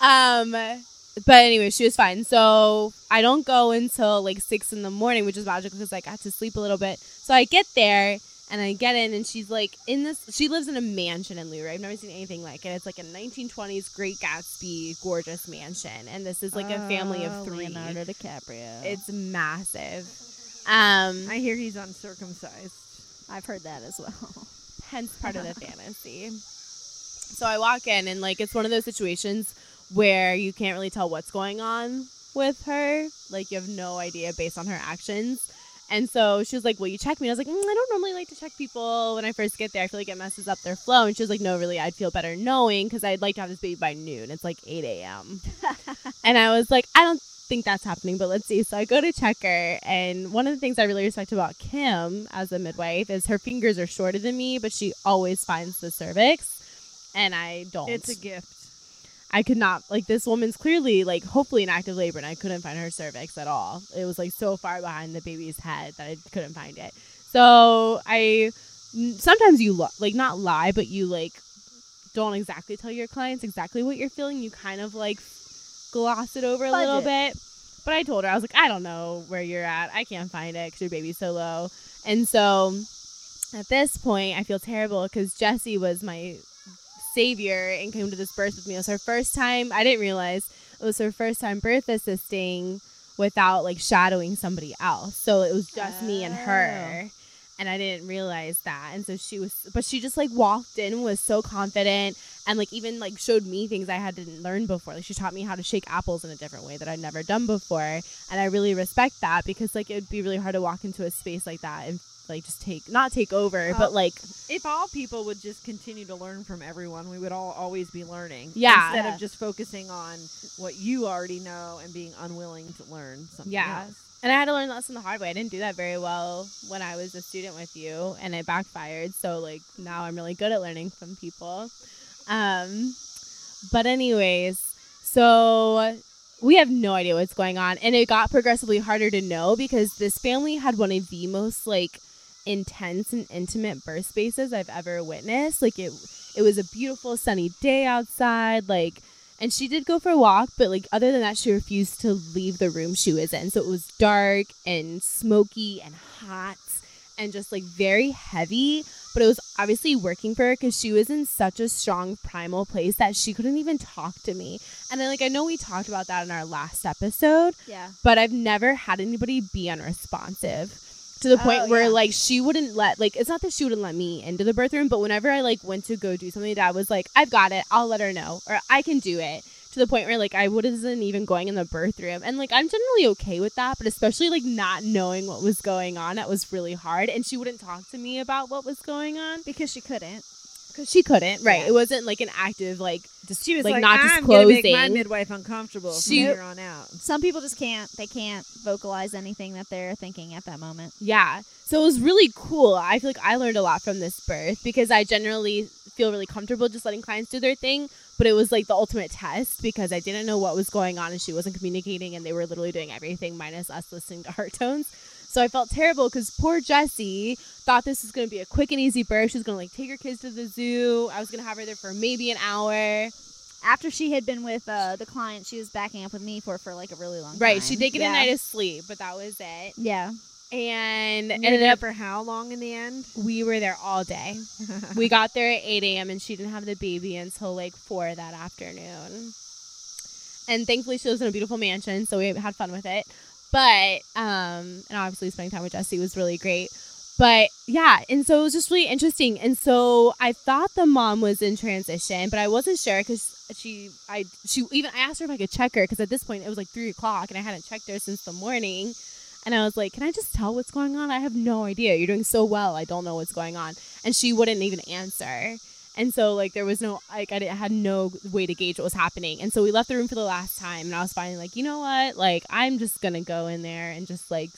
um, but anyway, she was fine. So I don't go until like six in the morning, which is magical because I got to sleep a little bit. So I get there and I get in, and she's like in this. She lives in a mansion in Luray. I've never seen anything like it. It's like a 1920s Great Gatsby gorgeous mansion, and this is like a family Oh, of three. Leonardo DiCaprio. It's massive. Um, I hear he's uncircumcised. I've heard that as well. hence part of the fantasy. So I walk in and like it's one of those situations where you can't really tell what's going on with her. Like you have no idea based on her actions. And so she was like, "Will you check me?" And I was like, mm, "I don't normally like to check people when I first get there. I feel like it messes up their flow." And she was like, "No, really, I'd feel better knowing because I'd like to have this baby by noon. It's like eight a.m." and I was like, "I don't think that's happening, but let's see." So I go to check her, and one of the things I really respect about Kim as a midwife is her fingers are shorter than me, but she always finds the cervix, and I don't. It's a gift. I could not like this woman's clearly like hopefully in active labor, and I couldn't find her cervix at all. It was like so far behind the baby's head that I couldn't find it. So I sometimes you li- like not lie, but you like don't exactly tell your clients exactly what you're feeling. You kind of like gloss it over a little bit. But I told her I was like, I don't know where you're at. I can't find it because your baby's so low. And so at this point, I feel terrible because Jesse was my savior and came to this birth with me. It was her first time. I didn't realize it was her first time birth assisting without like shadowing somebody else. So it was just me and her. Oh. And I didn't realize that. And so she was, but she just like walked in, was so confident, and like even like showed me things I hadn't learned before. Like she taught me how to shake apples in a different way that I'd never done before. And I really respect that because like it would be really hard to walk into a space like that and like just take, not take over, Oh. but like If all people would just continue to learn from everyone, we would all always be learning. Yeah. Instead Yeah. of just focusing on what you already know and being unwilling to learn something Yeah. else. And I had to learn that lesson the hard way. I didn't do that very well when I was a student with you, and it backfired. So like now I'm really good at learning from people. Um, but anyways, so we have no idea what's going on, and it got progressively harder to know because this family had one of the most like intense and intimate birth spaces I've ever witnessed. Like it, it was a beautiful sunny day outside. Like and she did go for a walk, but like other than that, she refused to leave the room she was in. So it was dark and smoky and hot. and just like very heavy. But it was obviously working for her because she was in such a strong primal place that she couldn't even talk to me. And then, like, I know we talked about that in our last episode, Yeah. but I've never had anybody be unresponsive to the point Oh, where yeah. like she wouldn't let like it's not that she wouldn't let me into the birth room, but whenever I like went to go do something, dad was like, "I've got it. I'll let her know, or I can do it." To the point where like I wasn't even going in the birth room, and like I'm generally okay with that, but especially like not knowing what was going on, that was really hard. And she wouldn't talk to me about what was going on Because she couldn't. Because she couldn't. Right? Yeah. It wasn't like an active like just She was like, like, not I'm gonna make my midwife uncomfortable from She- here on out. Some people just can't. They can't vocalize anything that they're thinking at that moment. Yeah. So it was really cool. I feel like I learned a lot from this birth because I generally feel really comfortable just letting clients do their thing. But it was like the ultimate test because I didn't know what was going on and she wasn't communicating and they were literally doing everything minus us listening to heart tones. So I felt terrible because poor Jessie thought this was going to be a quick and easy birth. She was going to like take her kids to the zoo. I was going to have her there for maybe an hour. After she had been with uh, the client, she was backing up with me for for like a really long time. Right. She did get yeah. a night of sleep, but that was it. Yeah. And ended up, for how long in the end? we were there all day. we got there at 8 a.m. and she didn't have the baby until like 4 that afternoon. And thankfully, she lives in a beautiful mansion, so we had fun with it. But, um, and obviously, spending time with Jessie was really great. But yeah, and so it was just really interesting. And so I thought the mom was in transition, but I wasn't sure because she, I, she even I asked her if I could check her because at this point it was like three o'clock and I hadn't checked her since the morning. And I was like, "Can I just tell what's going on? I have no idea. You're doing so well. I don't know what's going on." And she wouldn't even answer. And so like there was no like I didn't, had no way to gauge what was happening. And so we left the room for the last time, and I was finally like, you know what? Like I'm just gonna go in there and just like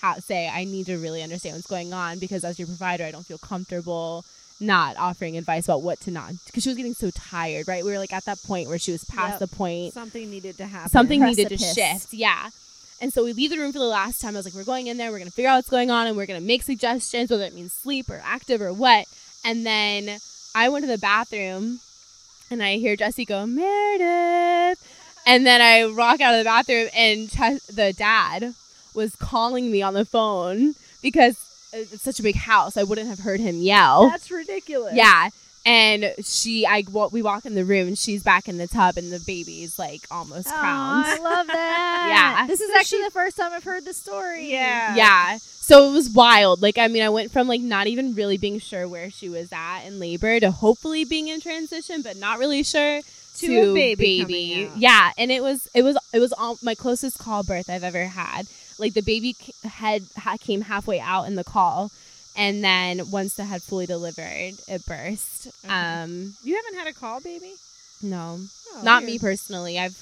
how, say I need to really understand what's going on because as your provider, I don't feel comfortable not offering advice about what to not because she was getting so tired. Right? We were like at that point where she was past Yep. the point Something needed to happen. something needed to shift. Yeah. And so we leave the room for the last time. I was like, we're going in there, we're gonna figure out what's going on, and we're gonna make suggestions, whether it means sleep or active or what. And then I went to the bathroom and I hear Jesse go, Meredith. And then I walk out of the bathroom and Ch- the dad was calling me on the phone because uh, it's such a big house. I wouldn't have heard him yell. That's ridiculous. Yeah. And she, I, wa- we walk in the room and she's back in the tub and the baby's like almost Aw, crowned. I love that. Yeah. This is So actually she- the first time I've heard the story. Yeah. Yeah. So it was wild. Like, I mean, I went from like not even really being sure where she was at in labor to hopefully being in transition, but not really sure To a baby coming out. Yeah, and it was it was it was all, my closest caul birth I've ever had. Like the baby c- head ha- came halfway out in the caul, and then once the head fully delivered, it burst. Okay. Um, You haven't had a caul, baby? no, Oh, not me personally. I've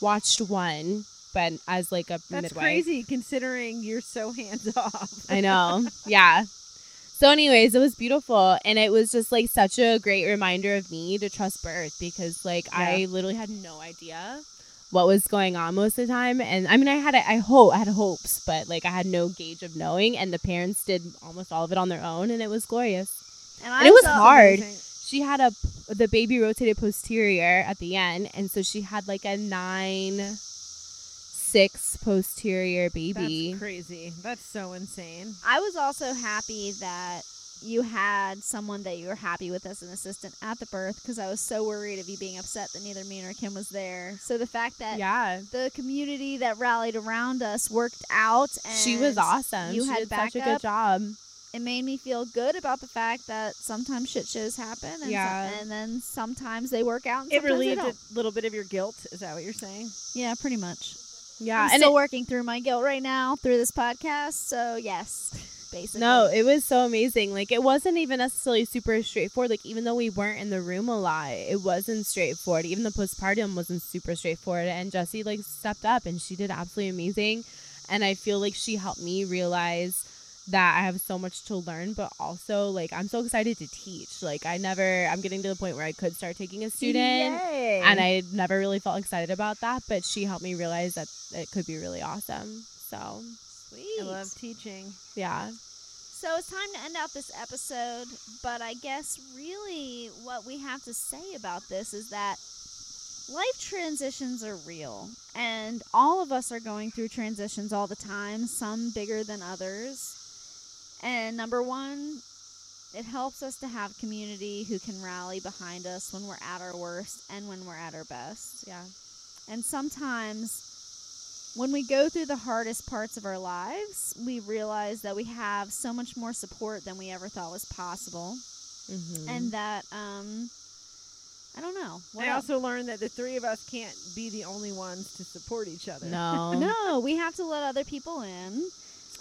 watched one, but as like a That's midwife. crazy considering you're so hands off. I know. Yeah. So, anyways, it was beautiful, and it was just like such a great reminder of me to trust birth because, like, I literally had no idea what was going on most of the time, and I mean, I had I hope I had hopes, but like I had no gauge of knowing, and the parents did almost all of it on their own, and it was glorious. And, And it was saw- hard. Amazing. She had a the baby rotated posterior at the end, and so she had like a nine six posterior baby. That's crazy. That's so insane. I was also happy that you had someone that you were happy with as an assistant at the birth because I was so worried of you being upset that neither me nor Kim was there. So the fact that yeah. the community that rallied around us worked out and She was awesome. You she had did such a good job. It made me feel good about the fact that sometimes shit shows happen and, so- Yeah. and then sometimes they work out and It sometimes they relieved don't. a little bit of your guilt. Is that what you're saying? Yeah, pretty much. Yeah, I'm and still it- working through my guilt right now through this podcast. So yes, basically. no, it was so amazing. Like it wasn't even necessarily super straightforward. Like even though we weren't in the room a lot, it wasn't straightforward. Even the postpartum wasn't super straightforward. And Jessie like stepped up and she did absolutely amazing. And I feel like she helped me realize that I have so much to learn, but also like I'm so excited to teach. Like I never, I'm getting to the point where I could start taking a student. Yay. and I never really felt excited about that, but she helped me realize that it could be really awesome. So, Sweet. I love teaching. yeah. So it's time to end out this episode, but I guess really what we have to say about this is that life transitions are real, and all of us are going through transitions all the time, some bigger than others. And number one, it helps us to have community who can rally behind us when we're at our worst and when we're at our best. Yeah. And sometimes when we go through the hardest parts of our lives, we realize that we have so much more support than we ever thought was possible. Mm-hmm. And that, um, I don't know. What I else? also learned that the three of us can't be the only ones to support each other. no. no, we have to let other people in.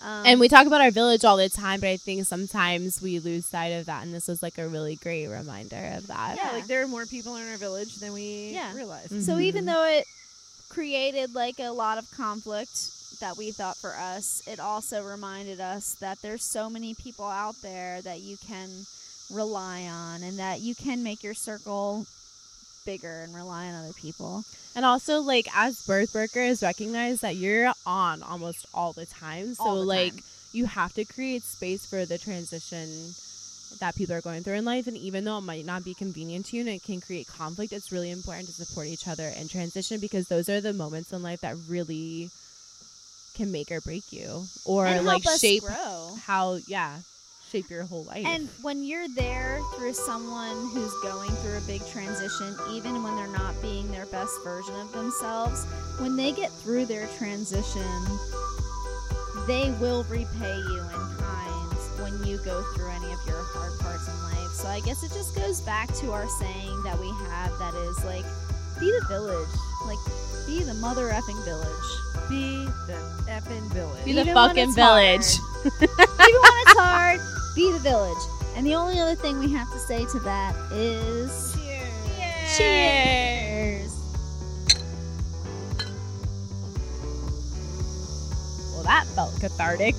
Um, And we talk about our village all the time, but I think sometimes we lose sight of that. And this was like a really great reminder of that. Yeah, Yeah. like there are more people in our village than we Yeah. realized. Mhm. So even though it created like a lot of conflict that we thought for us, it also reminded us that there's so many people out there that you can rely on and that you can make your circle bigger and rely on other people. And also, like, as birth workers, recognize that you're on almost all the time. So, the like, time. you have to create space for the transition that people are going through in life. And even though it might not be convenient to you and it can create conflict, it's really important to support each other in transition because those are the moments in life that really can make or break you or and like shape grow. how, yeah, shape your whole life. And when you're there through someone who's going through a big transition, even when they're not being their best version of themselves, when they get through their transition, they will repay you in kind when you go through any of your hard parts in life. So I guess it just goes back to our saying that we have that is like, be the village. Like, be the mother effing village. Be the effing village. Be the even fucking it's village. even when it's hard, be the village. And the only other thing we have to say to that is Cheers. cheers. Well, that felt cathartic.